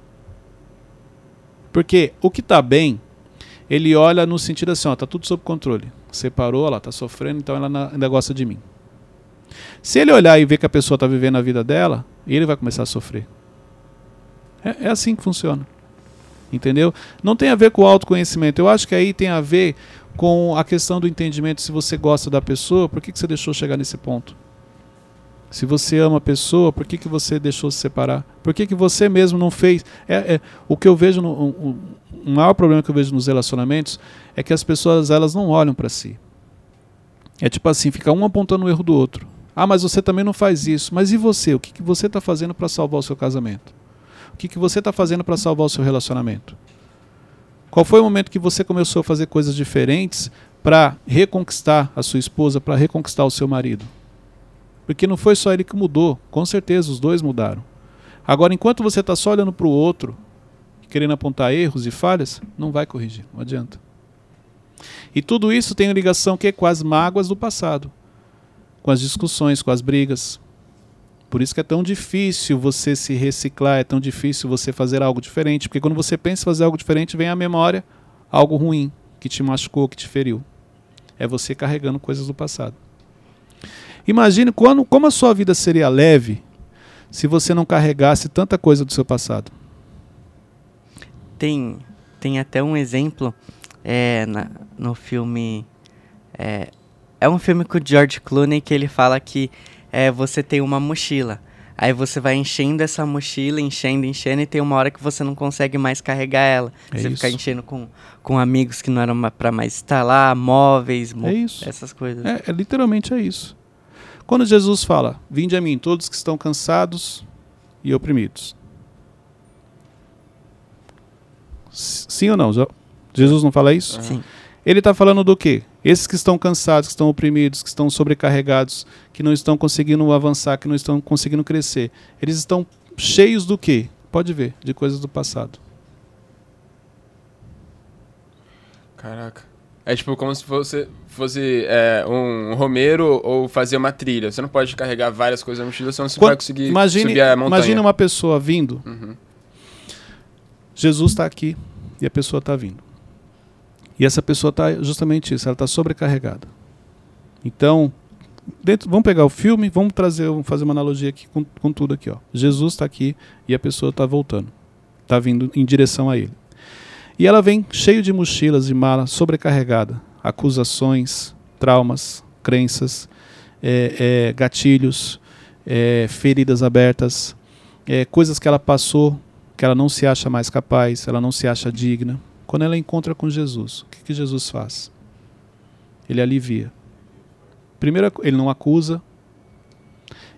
Porque o que está bem, ele olha no sentido assim, ó, tá tudo sob controle. Separou, ela tá sofrendo, então ela ainda gosta de mim. Se ele olhar e ver que a pessoa está vivendo a vida dela, ele vai começar a sofrer. É, é assim que funciona. Entendeu? Não tem a ver com o autoconhecimento. Eu acho que aí tem a ver com a questão do entendimento se você gosta da pessoa, por que, que você deixou chegar nesse ponto? Se você ama a pessoa, por que, que você deixou se separar? Por que, que você mesmo não fez? É, é- o que eu vejo, no, um maior problema que eu vejo nos relacionamentos é que as pessoas elas não olham para si. É tipo assim, fica um apontando o erro do outro. Ah, mas você também não faz isso. Mas e você? O que, que você está fazendo para salvar o seu casamento? O que, que você está fazendo para salvar o seu relacionamento? Qual foi o momento que você começou a fazer coisas diferentes para reconquistar a sua esposa, para reconquistar o seu marido? Porque não foi só ele que mudou, com certeza os dois mudaram. Agora, enquanto você está só olhando para o outro, querendo apontar erros e falhas, não vai corrigir, não adianta. E tudo isso tem ligação que com as mágoas do passado, com as discussões, com as brigas. Por isso que é tão difícil você se reciclar, é tão difícil você fazer algo diferente, porque quando você pensa em fazer algo diferente, vem à memória algo ruim que te machucou, que te feriu. É você carregando coisas do passado. Imagine quando, como a sua vida seria leve se você não carregasse tanta coisa do seu passado. Tem, tem até um exemplo é, na, no filme. É, é um filme com o George Clooney que ele fala que é, você tem uma mochila. Aí você vai enchendo essa mochila, enchendo, enchendo, e tem uma hora que você não consegue mais carregar ela. É você isso. fica enchendo com, com amigos que não eram pra mais estar lá, móveis, É essas coisas. É, é literalmente é isso. Quando Jesus fala: Vinde a mim, todos que estão cansados e oprimidos. Sim ou não? Jesus não fala isso? Sim. Ele está falando do quê? Esses que estão cansados, que estão oprimidos, que estão sobrecarregados, que não estão conseguindo avançar, que não estão conseguindo crescer. Eles estão cheios do quê? Pode ver, de coisas do passado. Caraca. É tipo como se fosse, fosse é, um romeiro ou fazer uma trilha. Você não pode carregar várias coisas na mochila, senão você Quando- vai conseguir imagine, subir a montanha. imagine uma pessoa vindo, Uhum. Jesus está aqui e a pessoa está vindo. E essa pessoa está justamente isso, ela está sobrecarregada. Então, dentro, vamos pegar o filme, vamos trazer, vamos fazer uma analogia aqui com, com tudo aqui. Ó. Jesus está aqui e a pessoa está voltando, está vindo em direção a ele. E ela vem cheio de mochilas e mala, sobrecarregada, acusações, traumas, crenças, é, é, gatilhos, é, feridas abertas, é, coisas que ela passou que ela não se acha mais capaz, ela não se acha digna. Quando ela encontra com Jesus, o que, que Jesus faz? Ele alivia. Primeiro, ele não acusa,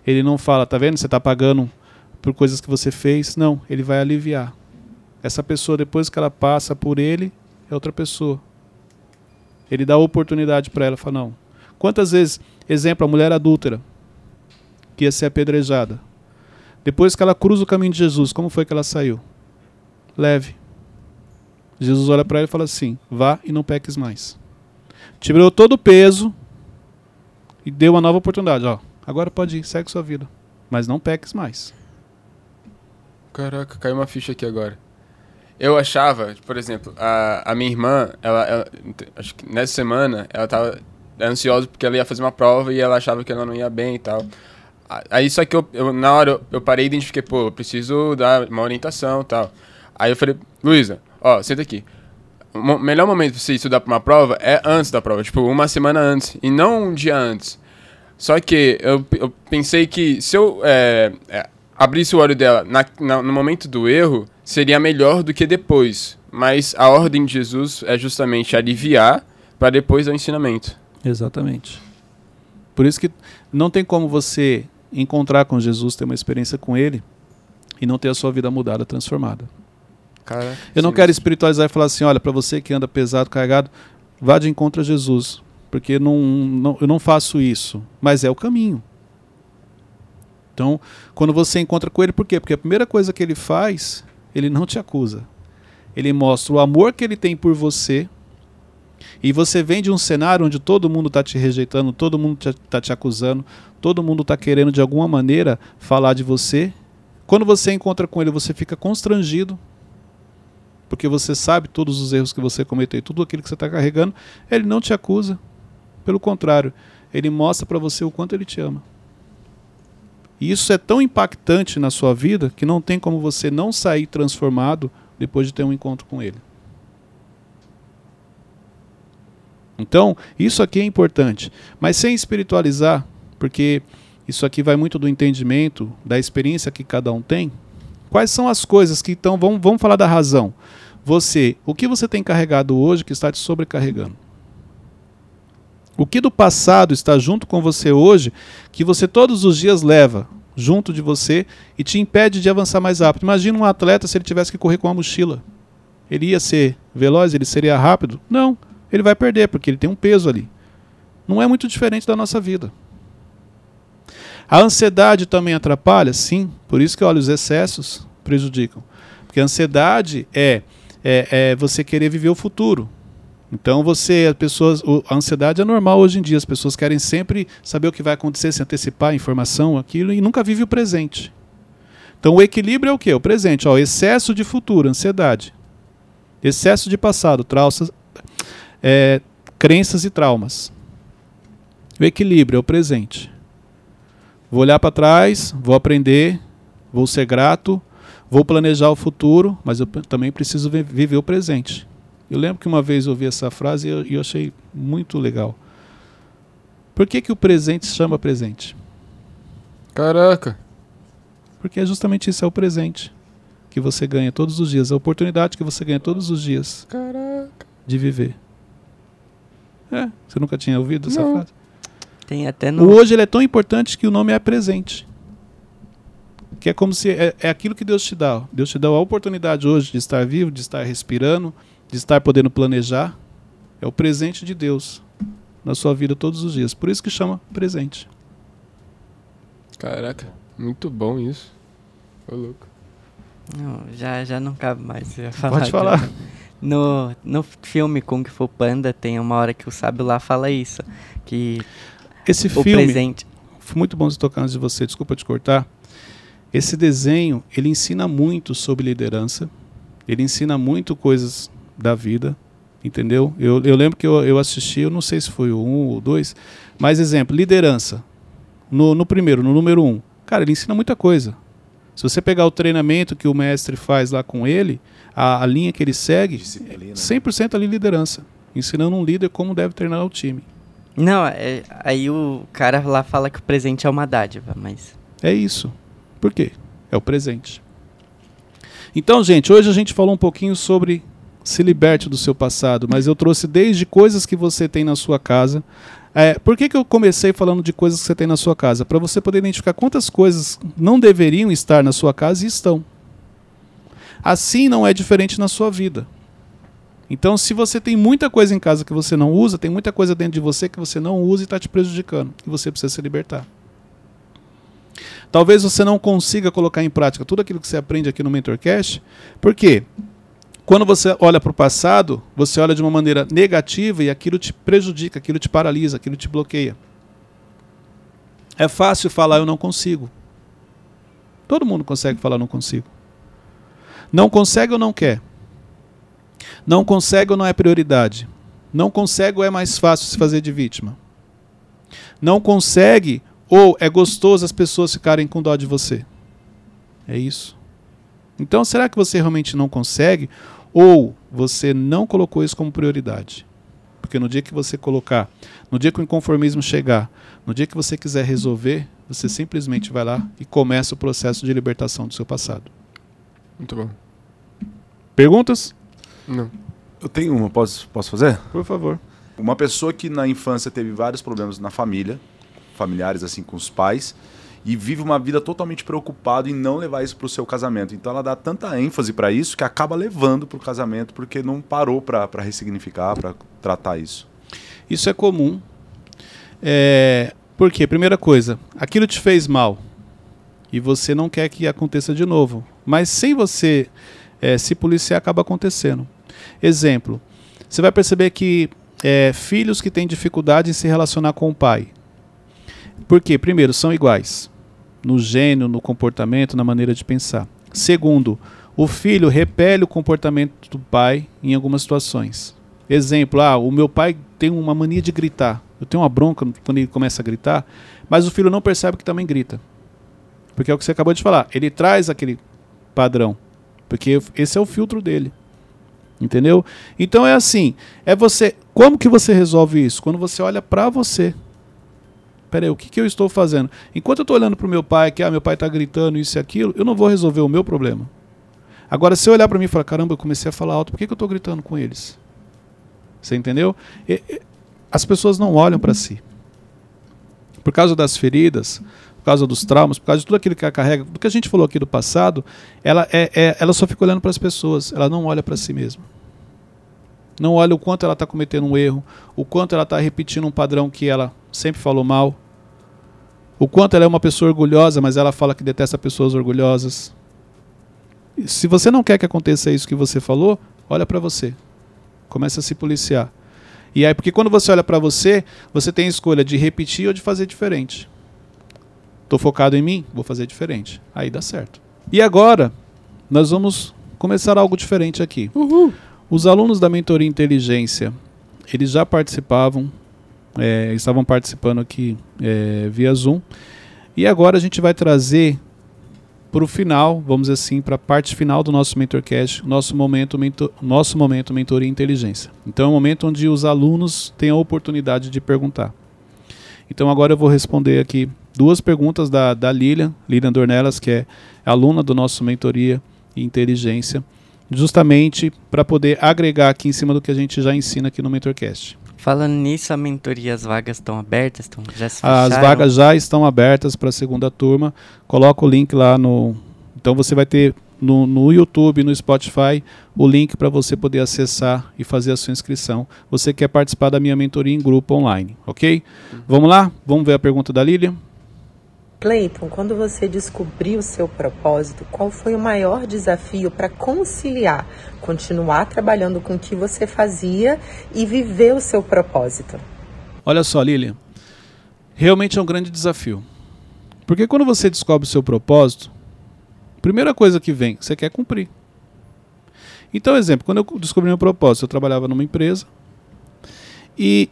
ele não fala, tá vendo? Você está pagando por coisas que você fez. Não, ele vai aliviar. Essa pessoa, depois que ela passa por ele, é outra pessoa. Ele dá oportunidade para ela, fala, não. Quantas vezes, exemplo, a mulher adúltera, que ia ser apedrejada, depois que ela cruza o caminho de Jesus, como foi que ela saiu? Leve. Jesus olha para ela e fala assim: vá e não peques mais. Tirou todo o peso e deu uma nova oportunidade. Ó, agora pode ir, segue sua vida. Mas não peques mais. Caraca, caiu uma ficha aqui agora. Eu achava, por exemplo, a, a minha irmã, ela, ela- acho que nessa semana, ela tava ansiosa porque ela ia fazer uma prova e ela achava que ela não ia bem e tal. Aí só que eu, eu- na hora eu, parei e identifiquei, pô, eu preciso dar uma orientação e tal. Aí eu falei, Luísa, ó, senta aqui. O melhor momento pra você estudar pra uma prova é antes da prova, tipo, uma semana antes, e não um dia antes. Só que eu, eu pensei que se eu é, é, abrisse o olho dela na- na- no momento do erro, seria melhor do que depois. Mas a ordem de Jesus é justamente aliviar para depois o ensinamento. Exatamente. Por isso que não tem como você encontrar com Jesus, ter uma experiência com Ele e não ter a sua vida mudada, transformada. Cara, Eu não sim. quero espiritualizar e falar assim, olha, para você que anda pesado, carregado, vá de encontro a Jesus, porque não, não- eu não faço isso, mas é o caminho. Então, quando você encontra com ele, por quê? Porque a primeira coisa que ele faz, ele não te acusa. Ele mostra o amor que ele tem por você. E você vem de um cenário onde todo mundo está te rejeitando, todo mundo está te acusando, todo mundo está querendo de alguma maneira falar de você. Quando você encontra com ele, você fica constrangido, porque você sabe todos os erros que você cometeu e tudo aquilo que você está carregando, ele não te acusa. Pelo contrário, ele mostra para você o quanto ele te ama. E isso é tão impactante na sua vida que não tem como você não sair transformado depois de ter um encontro com ele. Então, isso aqui é importante, mas sem espiritualizar, porque isso aqui vai muito do entendimento, da experiência que cada um tem. Quais são as coisas que então vamos, vamos falar da razão? Você, o que você tem carregado hoje que está te sobrecarregando? O que do passado está junto com você hoje que você todos os dias leva junto de você e te impede de avançar mais rápido? Imagina um atleta se ele tivesse que correr com uma mochila. Ele ia ser veloz, ele seria rápido? Não, ele vai perder, porque ele tem um peso ali. Não é muito diferente da nossa vida. A ansiedade também atrapalha? Sim, por isso que olha, os excessos prejudicam. Porque a ansiedade é, é, é você querer viver o futuro. Então você, as pessoas, a ansiedade é normal hoje em dia. As pessoas querem sempre saber o que vai acontecer, se antecipar a informação, aquilo, e nunca vive o presente. Então o equilíbrio é o que? O presente. Ó, excesso de futuro, ansiedade. Excesso de passado, traumas, é, crenças e traumas. O equilíbrio é o presente. Vou olhar para trás, vou aprender, vou ser grato, vou planejar o futuro, mas eu também preciso viver o presente. Eu lembro que uma vez ouvi essa frase e eu, eu achei muito legal. Por que, que o presente se chama presente? Caraca! Porque é justamente isso, é o presente que você ganha todos os dias, a oportunidade que você ganha todos os dias Caraca. de viver. É, você nunca tinha ouvido essa Não. frase? Tem até no. O hoje ele é tão importante que o nome é presente. Que é como se é, é aquilo que Deus te dá. ó. Deus te dá a oportunidade hoje de estar vivo, de estar respirando, de estar podendo planejar. É o presente de Deus na sua vida todos os dias. Por isso que chama presente. Caraca, muito bom isso. Ô, louco. Não, já, já não cabe mais. falar Pode falar. No, no filme Kung Fu Panda tem uma hora que o sábio lá fala isso. Que Esse o filme, presente. foi muito bom você tocar antes de você, desculpa te cortar. Esse desenho, ele ensina muito sobre liderança. Ele ensina muito coisas da vida, entendeu? Eu, eu lembro que eu, eu assisti, eu não sei se foi o um ou dois, mas exemplo, liderança. No, no primeiro, no número um. Cara, ele ensina muita coisa. Se você pegar o treinamento que o mestre faz lá com ele, a, a linha que ele segue, Disciplina. 100% ali liderança. Ensinando um líder como deve treinar o time. Não, é- aí o cara lá fala que o presente é uma dádiva, mas. É isso. Por quê? É o presente. Então, gente, hoje a gente falou um pouquinho sobre se liberte do seu passado, mas eu trouxe desde coisas que você tem na sua casa. É, por que, que eu comecei falando de coisas que você tem na sua casa? Para você poder identificar quantas coisas não deveriam estar na sua casa e estão. Assim não é diferente na sua vida. Então, se você tem muita coisa em casa que você não usa, tem muita coisa dentro de você que você não usa e está te prejudicando. E você precisa se libertar. Talvez você não consiga colocar em prática tudo aquilo que você aprende aqui no MentorCast. Por quê? Quando você olha para o passado, você olha de uma maneira negativa e aquilo te prejudica, aquilo te paralisa, aquilo te bloqueia. É fácil falar eu não consigo. Todo mundo consegue falar não consigo. Não consegue ou não quer? Não consegue ou não é prioridade? Não consegue ou é mais fácil se fazer de vítima? Não consegue ou é gostoso as pessoas ficarem com dó de você? É isso. Então, será que você realmente não consegue ou você não colocou isso como prioridade? Porque no dia que você colocar, no dia que o inconformismo chegar, no dia que você quiser resolver, você simplesmente vai lá e começa o processo de libertação do seu passado. Muito bom. Perguntas? Não. Eu tenho uma, posso, posso fazer? Por favor. Uma pessoa que na infância teve vários problemas na família, familiares assim com os pais, e vive uma vida totalmente preocupada em não levar isso para o seu casamento. Então ela dá tanta ênfase para isso que acaba levando para o casamento porque não parou para ressignificar, para tratar isso. Isso é comum. É, por quê? Primeira coisa, aquilo te fez mal e você não quer que aconteça de novo. Mas sem você é, se policiar, acaba acontecendo. Exemplo: você vai perceber que é, filhos que têm dificuldade em se relacionar com o pai. Por quê? Primeiro, são iguais no gênio, no comportamento, na maneira de pensar. Segundo, o filho repele o comportamento do pai em algumas situações. Exemplo, ah, o meu pai tem uma mania de gritar. Eu tenho uma bronca quando ele começa a gritar, mas o filho não percebe que também grita. Porque é o que você acabou de falar. Ele traz aquele padrão. Porque esse é o filtro dele. Entendeu? Então é assim, é você, como que você resolve isso? Quando você olha pra você. Peraí, o que, que eu estou fazendo? Enquanto eu estou olhando pro meu pai, que ah, meu pai está gritando isso e aquilo, eu não vou resolver o meu problema. Agora, se eu olhar para mim e falar, caramba, eu comecei a falar alto, por que, que eu estou gritando com eles? Você entendeu? E- e- as pessoas não olham para si. Por causa das feridas, por causa dos traumas, por causa de tudo aquilo que ela carrega, do que a gente falou aqui do passado, ela, é, é- ela só fica olhando para as pessoas, ela não olha para si mesma. não olha o quanto ela está cometendo um erro, o quanto ela está repetindo um padrão que ela sempre falou mal, o quanto ela é uma pessoa orgulhosa, mas ela fala que detesta pessoas orgulhosas. Se você não quer que aconteça isso que você falou, olha para você. Começa a se policiar. E aí, porque quando você olha para você, você tem a escolha de repetir ou de fazer diferente. Estou focado em mim, vou fazer diferente. Aí dá certo. E agora, nós vamos começar algo diferente aqui. Uhul. Os alunos da mentoria inteligência, eles já participavam, é, estavam participando aqui é, via Zoom. E agora a gente vai trazer para o final, vamos assim, para a parte final do nosso Mentorcast, nosso momento, nosso momento Mentoria Inteligência. Então é um momento onde os alunos têm a oportunidade de perguntar. Então agora eu vou responder aqui duas perguntas da, da Lilian, Lilian Dornelas, que é aluna do nosso Mentoria Inteligência, justamente para poder agregar aqui em cima do que a gente já ensina aqui no Mentorcast. Falando nisso, a mentoria, as vagas estão abertas? Estão, já se As fecharam? vagas já estão abertas para a segunda turma. Coloca o link lá no. Então você vai ter no, no YouTube, no Spotify, o link para você poder acessar e fazer a sua inscrição. Você quer participar da minha mentoria em grupo online, ok? Vamos lá? Vamos ver a pergunta da Lilian? Cleiton, quando você descobriu o seu propósito, qual foi o maior desafio para conciliar, continuar trabalhando com o que você fazia e viver o seu propósito? Olha só, Lilian. Realmente é um grande desafio. Porque quando você descobre o seu propósito, primeira coisa que vem, você quer cumprir. Então, exemplo, quando eu descobri meu propósito, eu trabalhava numa empresa e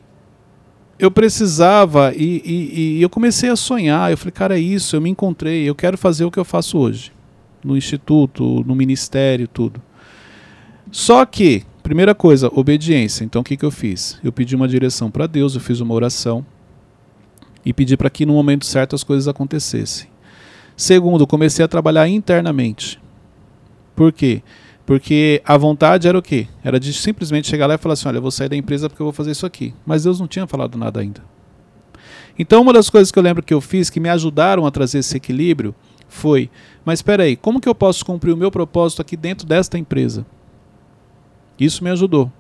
eu precisava e, e, e, eu comecei a sonhar. Eu falei, cara, é isso, eu me encontrei, eu quero fazer o que eu faço hoje, no instituto, no ministério, tudo. Só que, primeira coisa, obediência. Então, o que, que eu fiz? Eu pedi uma direção para Deus, eu fiz uma oração e pedi para que no momento certo as coisas acontecessem. Segundo, comecei a trabalhar internamente. Por quê? Porque a vontade era o quê? Era de simplesmente chegar lá e falar assim: olha, eu vou sair da empresa porque eu vou fazer isso aqui. Mas Deus não tinha falado nada ainda. Então, uma das coisas que eu lembro que eu fiz que me ajudaram a trazer esse equilíbrio foi: mas espera aí, como que eu posso cumprir o meu propósito aqui dentro desta empresa? Isso me ajudou.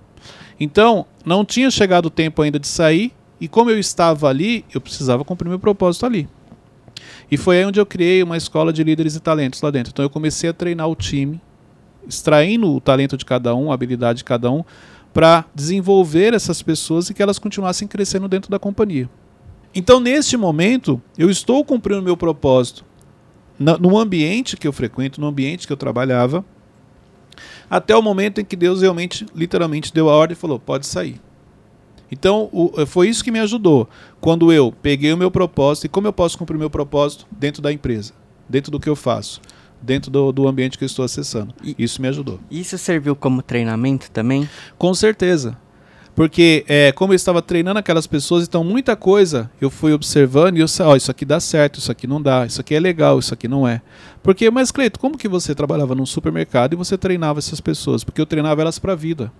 Então, não tinha chegado o tempo ainda de sair, e como eu estava ali, eu precisava cumprir meu propósito ali. E foi aí onde eu criei uma escola de líderes e talentos lá dentro. Então, eu comecei a treinar o time extraindo o talento de cada um, a habilidade de cada um, para desenvolver essas pessoas e que elas continuassem crescendo dentro da companhia. Então, neste momento, eu estou cumprindo o meu propósito no ambiente que eu frequento, no ambiente que eu trabalhava, até o momento em que Deus realmente, literalmente, deu a ordem e falou: pode sair. Então, o, foi isso que me ajudou. Quando eu peguei o meu propósito, e como eu posso cumprir o meu propósito dentro da empresa, dentro do que eu faço? Dentro do, do ambiente que eu estou acessando. E isso me ajudou. Isso serviu como treinamento também? Com certeza. Porque é, como eu estava treinando aquelas pessoas, então muita coisa eu fui observando e eu sei, ó, isso aqui dá certo, isso aqui não dá, isso aqui é legal, isso aqui não é. Porque, mas Cleito, como que você trabalhava num supermercado e você treinava essas pessoas? Porque eu treinava elas para a vida.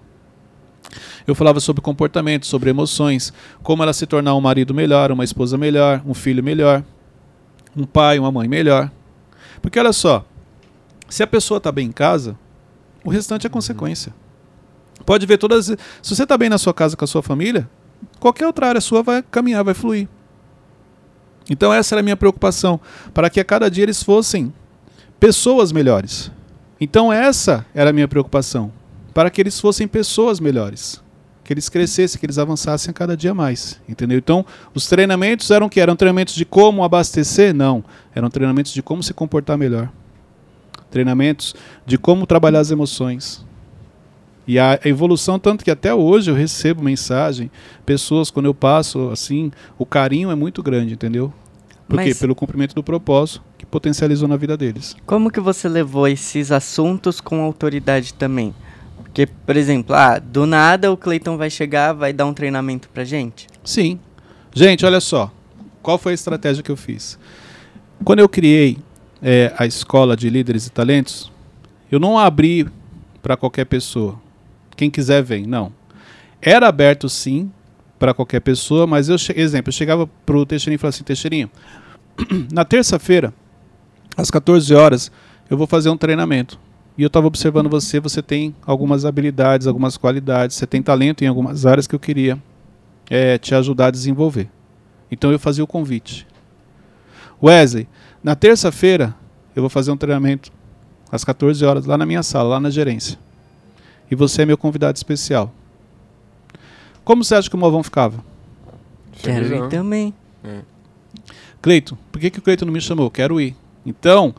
Eu falava sobre comportamento, sobre emoções, como ela se tornar um marido melhor, uma esposa melhor, um filho melhor, um pai, uma mãe melhor. Porque olha só, se a pessoa está bem em casa, o restante é consequência. Pode ver todas. Se você está bem na sua casa com a sua família, qualquer outra área sua vai caminhar, vai fluir. Então essa era a minha preocupação, para que a cada dia eles fossem pessoas melhores. Então essa era a minha preocupação, para que eles fossem pessoas melhores, que eles crescessem, que eles avançassem a cada dia mais, entendeu? Então os treinamentos eram que eram treinamentos de como abastecer? Não, eram treinamentos de como se comportar melhor treinamentos de como trabalhar as emoções. E a evolução, tanto que até hoje eu recebo mensagem, pessoas, quando eu passo, assim, o carinho é muito grande, entendeu? Por quê? Pelo cumprimento do propósito que potencializou na vida deles. Como que você levou esses assuntos com autoridade também? Porque, por exemplo, ah, do nada o Cleiton vai chegar, vai dar um treinamento pra gente? Sim. Gente, olha só. Qual foi a estratégia que eu fiz? Quando eu criei é, a escola de líderes e talentos, eu não abri para qualquer pessoa. Quem quiser vem, não. Era aberto sim para qualquer pessoa, mas eu, exemplo, eu chegava o Teixeirinho e falava assim, Teixeirinho, na terça-feira, às 14 horas, eu vou fazer um treinamento. e eu estava observando você, você tem algumas habilidades, algumas qualidades, você tem talento em algumas áreas que eu queria é, te ajudar a desenvolver. Então eu fazia o convite. Wesley, na terça-feira eu vou fazer um treinamento às 14 horas lá na minha sala, lá na gerência. E você é meu convidado especial. Como você acha que o Movão ficava? Quero ir também. Cleito, por que, que o Cleito não me chamou? Quero ir. Então,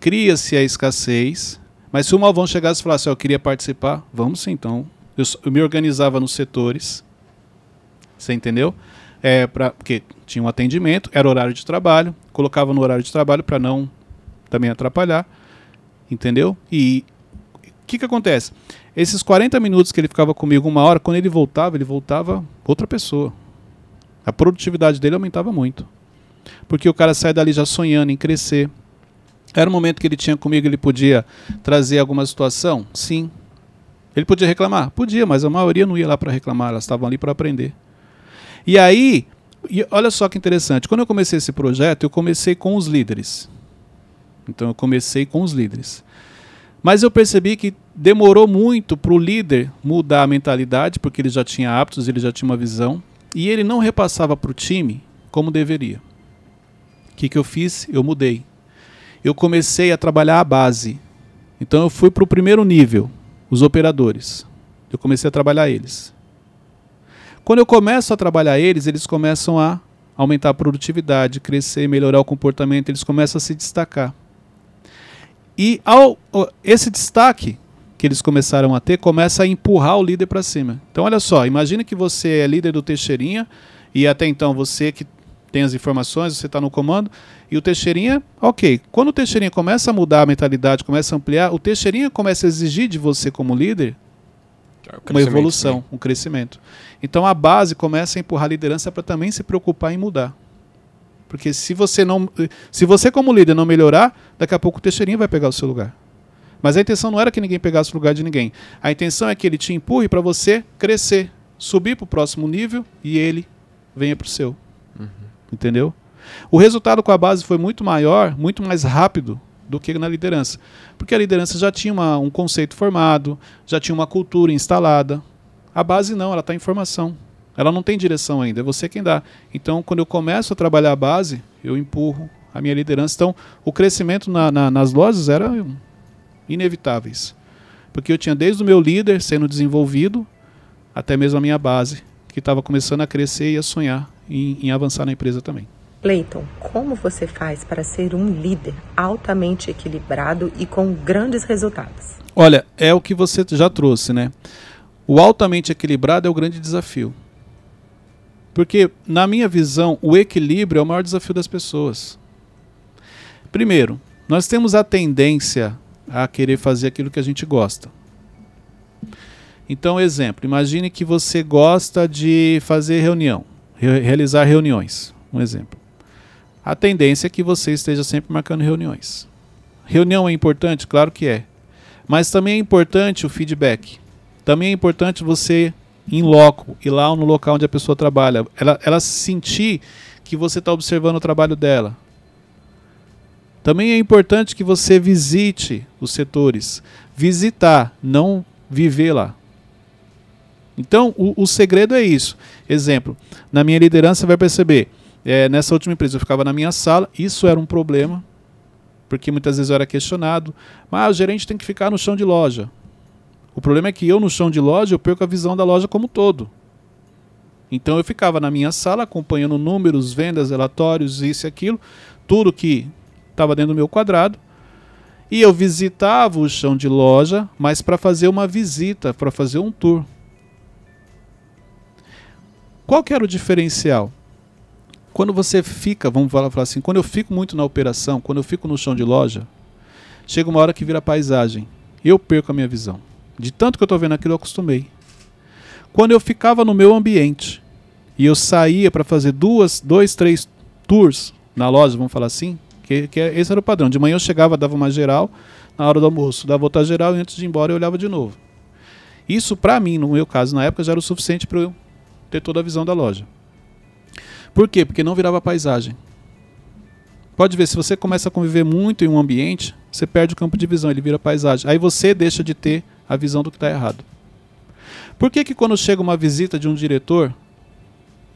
cria-se a escassez, mas se o Malvão chegasse e falasse, ó, eu queria participar, vamos sim, então. Eu, eu me organizava nos setores, você entendeu? É, pra, porque tinha um atendimento, era horário de trabalho, colocava no horário de trabalho para não também atrapalhar, entendeu? E o que, que acontece? Esses 40 minutos que ele ficava comigo, uma hora, quando ele voltava, ele voltava outra pessoa. A produtividade dele aumentava muito porque o cara sai dali já sonhando em crescer. Era o momento que ele tinha comigo, ele podia trazer alguma situação? Sim. Ele podia reclamar? Podia, mas a maioria não ia lá para reclamar, elas estavam ali para aprender. E aí, e olha só que interessante, quando eu comecei esse projeto, eu comecei com os líderes. Então eu comecei com os líderes. Mas eu percebi que demorou muito para o líder mudar a mentalidade, porque ele já tinha hábitos, ele já tinha uma visão, e ele não repassava para o time como deveria. O que, que eu fiz? Eu mudei. Eu comecei a trabalhar a base. Então eu fui para o primeiro nível, os operadores. Eu comecei a trabalhar eles. Quando eu começo a trabalhar eles, eles começam a aumentar a produtividade, crescer, melhorar o comportamento, eles começam a se destacar. E ao, esse destaque que eles começaram a ter começa a empurrar o líder para cima. Então olha só, imagina que você é líder do Teixeirinha e até então você que tem as informações, você está no comando, e o Teixeirinha, ok. Quando o Teixeirinha começa a mudar a mentalidade, começa a ampliar, o Teixeirinha começa a exigir de você como líder uma crescimento, evolução, né? um crescimento. Então a base começa a empurrar a liderança para também se preocupar em mudar. Porque se você não, se você como líder não melhorar, daqui a pouco o Teixeirinha vai pegar o seu lugar. Mas a intenção não era que ninguém pegasse o lugar de ninguém. A intenção é que ele te empurre para você crescer, subir para o próximo nível e ele venha para o seu. Entendeu? O resultado com a base foi muito maior, muito mais rápido do que na liderança. Porque a liderança já tinha uma- um conceito formado, já tinha uma cultura instalada. A base não, ela está em formação. Ela não tem direção ainda, é você quem dá. Então, quando eu começo a trabalhar a base, eu empurro a minha liderança. Então, o crescimento na- na- nas lojas era inevitáveis. Porque eu tinha desde o meu líder sendo desenvolvido, até mesmo a minha base, que estava começando a crescer e a sonhar em, em avançar na empresa também. Cleiton, como você faz para ser um líder altamente equilibrado e com grandes resultados? Olha, é o que você já trouxe, né? O altamente equilibrado é o grande desafio. Porque, na minha visão, o equilíbrio é o maior desafio das pessoas. Primeiro, nós temos a tendência a querer fazer aquilo que a gente gosta. Então, exemplo, imagine que você gosta de fazer reunião, re- realizar reuniões. Um exemplo. A tendência é que você esteja sempre marcando reuniões. Reunião é importante? Claro que é. Mas também é importante o feedback. Também é importante você em loco, ir lá no local onde a pessoa trabalha. Ela, ela sentir que você está observando o trabalho dela. Também é importante que você visite os setores. Visitar, não viver lá. Então, o, o segredo é isso. Exemplo, na minha liderança você vai perceber, é, nessa última empresa eu ficava na minha sala, isso era um problema, porque muitas vezes eu era questionado, mas o gerente tem que ficar no chão de loja. O problema é que eu no chão de loja eu perco a visão da loja como um todo. Então eu ficava na minha sala acompanhando números, vendas, relatórios, isso e aquilo, tudo que estava dentro do meu quadrado. E eu visitava o chão de loja, mas para fazer uma visita, para fazer um tour. Qual que era o diferencial? Quando você fica, vamos falar falar assim, quando eu fico muito na operação, quando eu fico no chão de loja, chega uma hora que vira paisagem. Eu perco a minha visão. De tanto que eu estou vendo aquilo, eu acostumei. Quando eu ficava no meu ambiente e eu saía para fazer duas, dois, três tours na loja, vamos falar assim, que, que é- esse era o padrão. De manhã eu chegava, dava uma geral, na hora do almoço dava outra geral e antes de ir embora eu olhava de novo. Isso, para mim, no meu caso, na época, já era o suficiente para eu ter toda a visão da loja. Por quê? Porque não virava paisagem. Pode ver, se você começa a conviver muito em um ambiente, você perde o campo de visão, ele vira paisagem. Aí você deixa de ter a visão do que está errado. Por que, que quando chega uma visita de um diretor,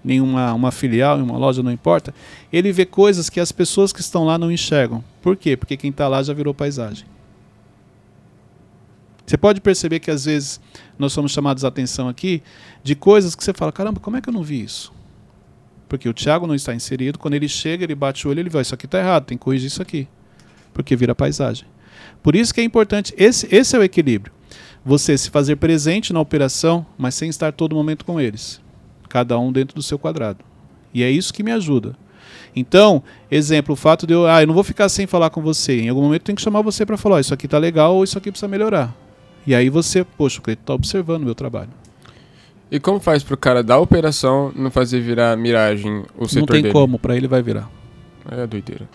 em uma, uma filial, em uma loja, não importa, ele vê coisas que as pessoas que estão lá não enxergam? Por quê? Porque quem está lá já virou paisagem. Você pode perceber que às vezes nós somos chamados a atenção aqui de coisas que você fala: caramba, como é que eu não vi isso? Porque o Tiago não está inserido. Quando ele chega, ele bate o olho, ele vai: isso aqui está errado, tem que corrigir isso aqui. Porque vira paisagem. Por isso que é importante, esse, esse é o equilíbrio. Você se fazer presente na operação, mas sem estar todo momento com eles. Cada um dentro do seu quadrado. E é isso que me ajuda. Então, exemplo, o fato de eu, ah, eu não vou ficar sem falar com você. Em algum momento tenho que chamar você para falar, oh, isso aqui tá legal ou isso aqui precisa melhorar. E aí você, poxa, o cliente está observando o meu trabalho. E como faz para o cara da operação não fazer virar miragem o setor Não tem dele? como, para ele vai virar. É doideira.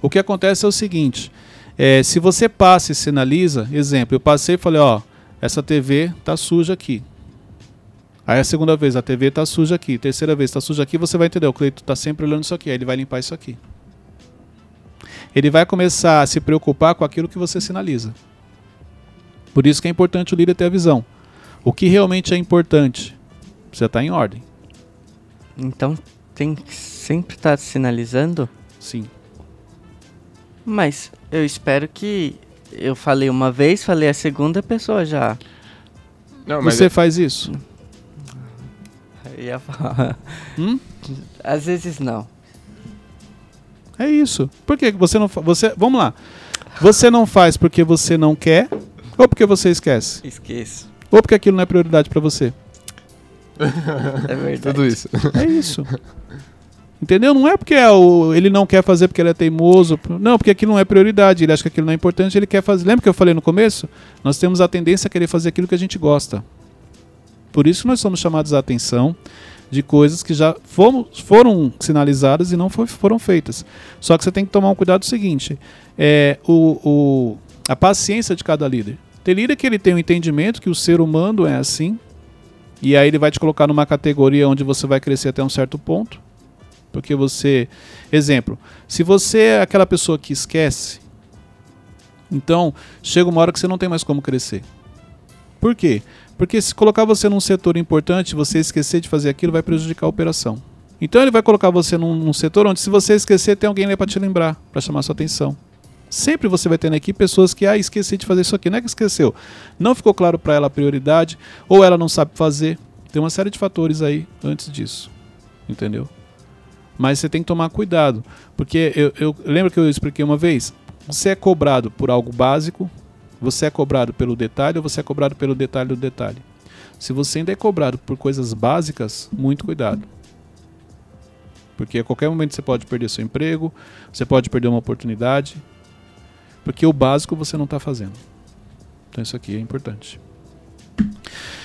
O que acontece é o seguinte: é, se você passa e sinaliza, exemplo, eu passei e falei, ó, essa TV tá suja aqui. Aí a segunda vez, a TV tá suja aqui. Terceira vez, tá suja aqui, você vai entender, o Cleito tá sempre olhando isso aqui, aí ele vai limpar isso aqui. Ele vai começar a se preocupar com aquilo que você sinaliza. Por isso que é importante o líder ter a visão. O que realmente é importante precisa estar em ordem. Então tem que sempre estar sinalizando? Sim. Mas eu espero que eu falei uma vez, falei a segunda, pessoa já. Não, mas Você é- faz isso? Eu ia falar. Hum? Às vezes não. É isso. Por que que você não fa- você Vamos lá. Você não faz porque você não quer ou porque você esquece? Esqueço. Ou porque aquilo não é prioridade para você? É verdade. tudo isso. É isso. Entendeu? Não é porque é o- ele não quer fazer porque ele é teimoso. Não, porque aquilo não é prioridade. Ele acha que aquilo não é importante, ele quer fazer. Lembra que eu falei no começo? Nós temos a tendência a querer fazer aquilo que a gente gosta. Por isso que nós somos chamados a atenção de coisas que já fomos, foram sinalizadas e não foi- foram feitas. Só que você tem que tomar um cuidado seguinte: é o, o- a paciência de cada líder. Líder que ele tem o entendimento que o ser humano é assim, e aí ele vai te colocar numa categoria onde você vai crescer até um certo ponto. Porque você. Exemplo, se você é aquela pessoa que esquece, então chega uma hora que você não tem mais como crescer. Por quê? Porque se colocar você num setor importante, você esquecer de fazer aquilo vai prejudicar a operação. Então ele vai colocar você num, num setor onde, se você esquecer, tem alguém ali para te lembrar, para chamar sua atenção. Sempre você vai ter na equipe pessoas que, ah, esqueci de fazer isso aqui. Não é que esqueceu. Não ficou claro para ela a prioridade, ou ela não sabe fazer. Tem uma série de fatores aí antes disso. Entendeu? Mas você tem que tomar cuidado. Porque eu, eu lembro que eu expliquei uma vez: você é cobrado por algo básico, você é cobrado pelo detalhe ou você é cobrado pelo detalhe do detalhe. Se você ainda é cobrado por coisas básicas, muito cuidado. Porque a qualquer momento você pode perder seu emprego, você pode perder uma oportunidade, porque o básico você não está fazendo. Então isso aqui é importante.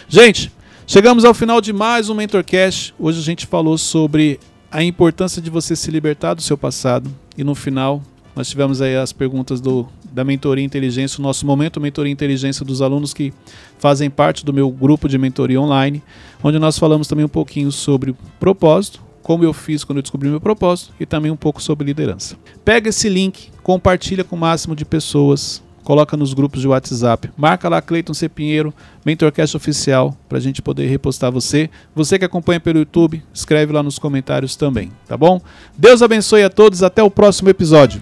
Gente, chegamos ao final de mais um Mentorcast. Hoje a gente falou sobre a importância de você se libertar do seu passado e no final nós tivemos aí as perguntas do, da Mentoria Inteligência, o nosso momento Mentoria Inteligência dos alunos que fazem parte do meu grupo de mentoria online, onde nós falamos também um pouquinho sobre propósito, como eu fiz quando eu descobri meu propósito e também um pouco sobre liderança. Pega esse link, compartilha com o máximo de pessoas, coloca nos grupos de WhatsApp, marca lá Cleiton C. Pinheiro, Mentorcast Oficial, para a gente poder repostar você. Você que acompanha pelo YouTube, escreve lá nos comentários também, tá bom? Deus abençoe a todos, até o próximo episódio.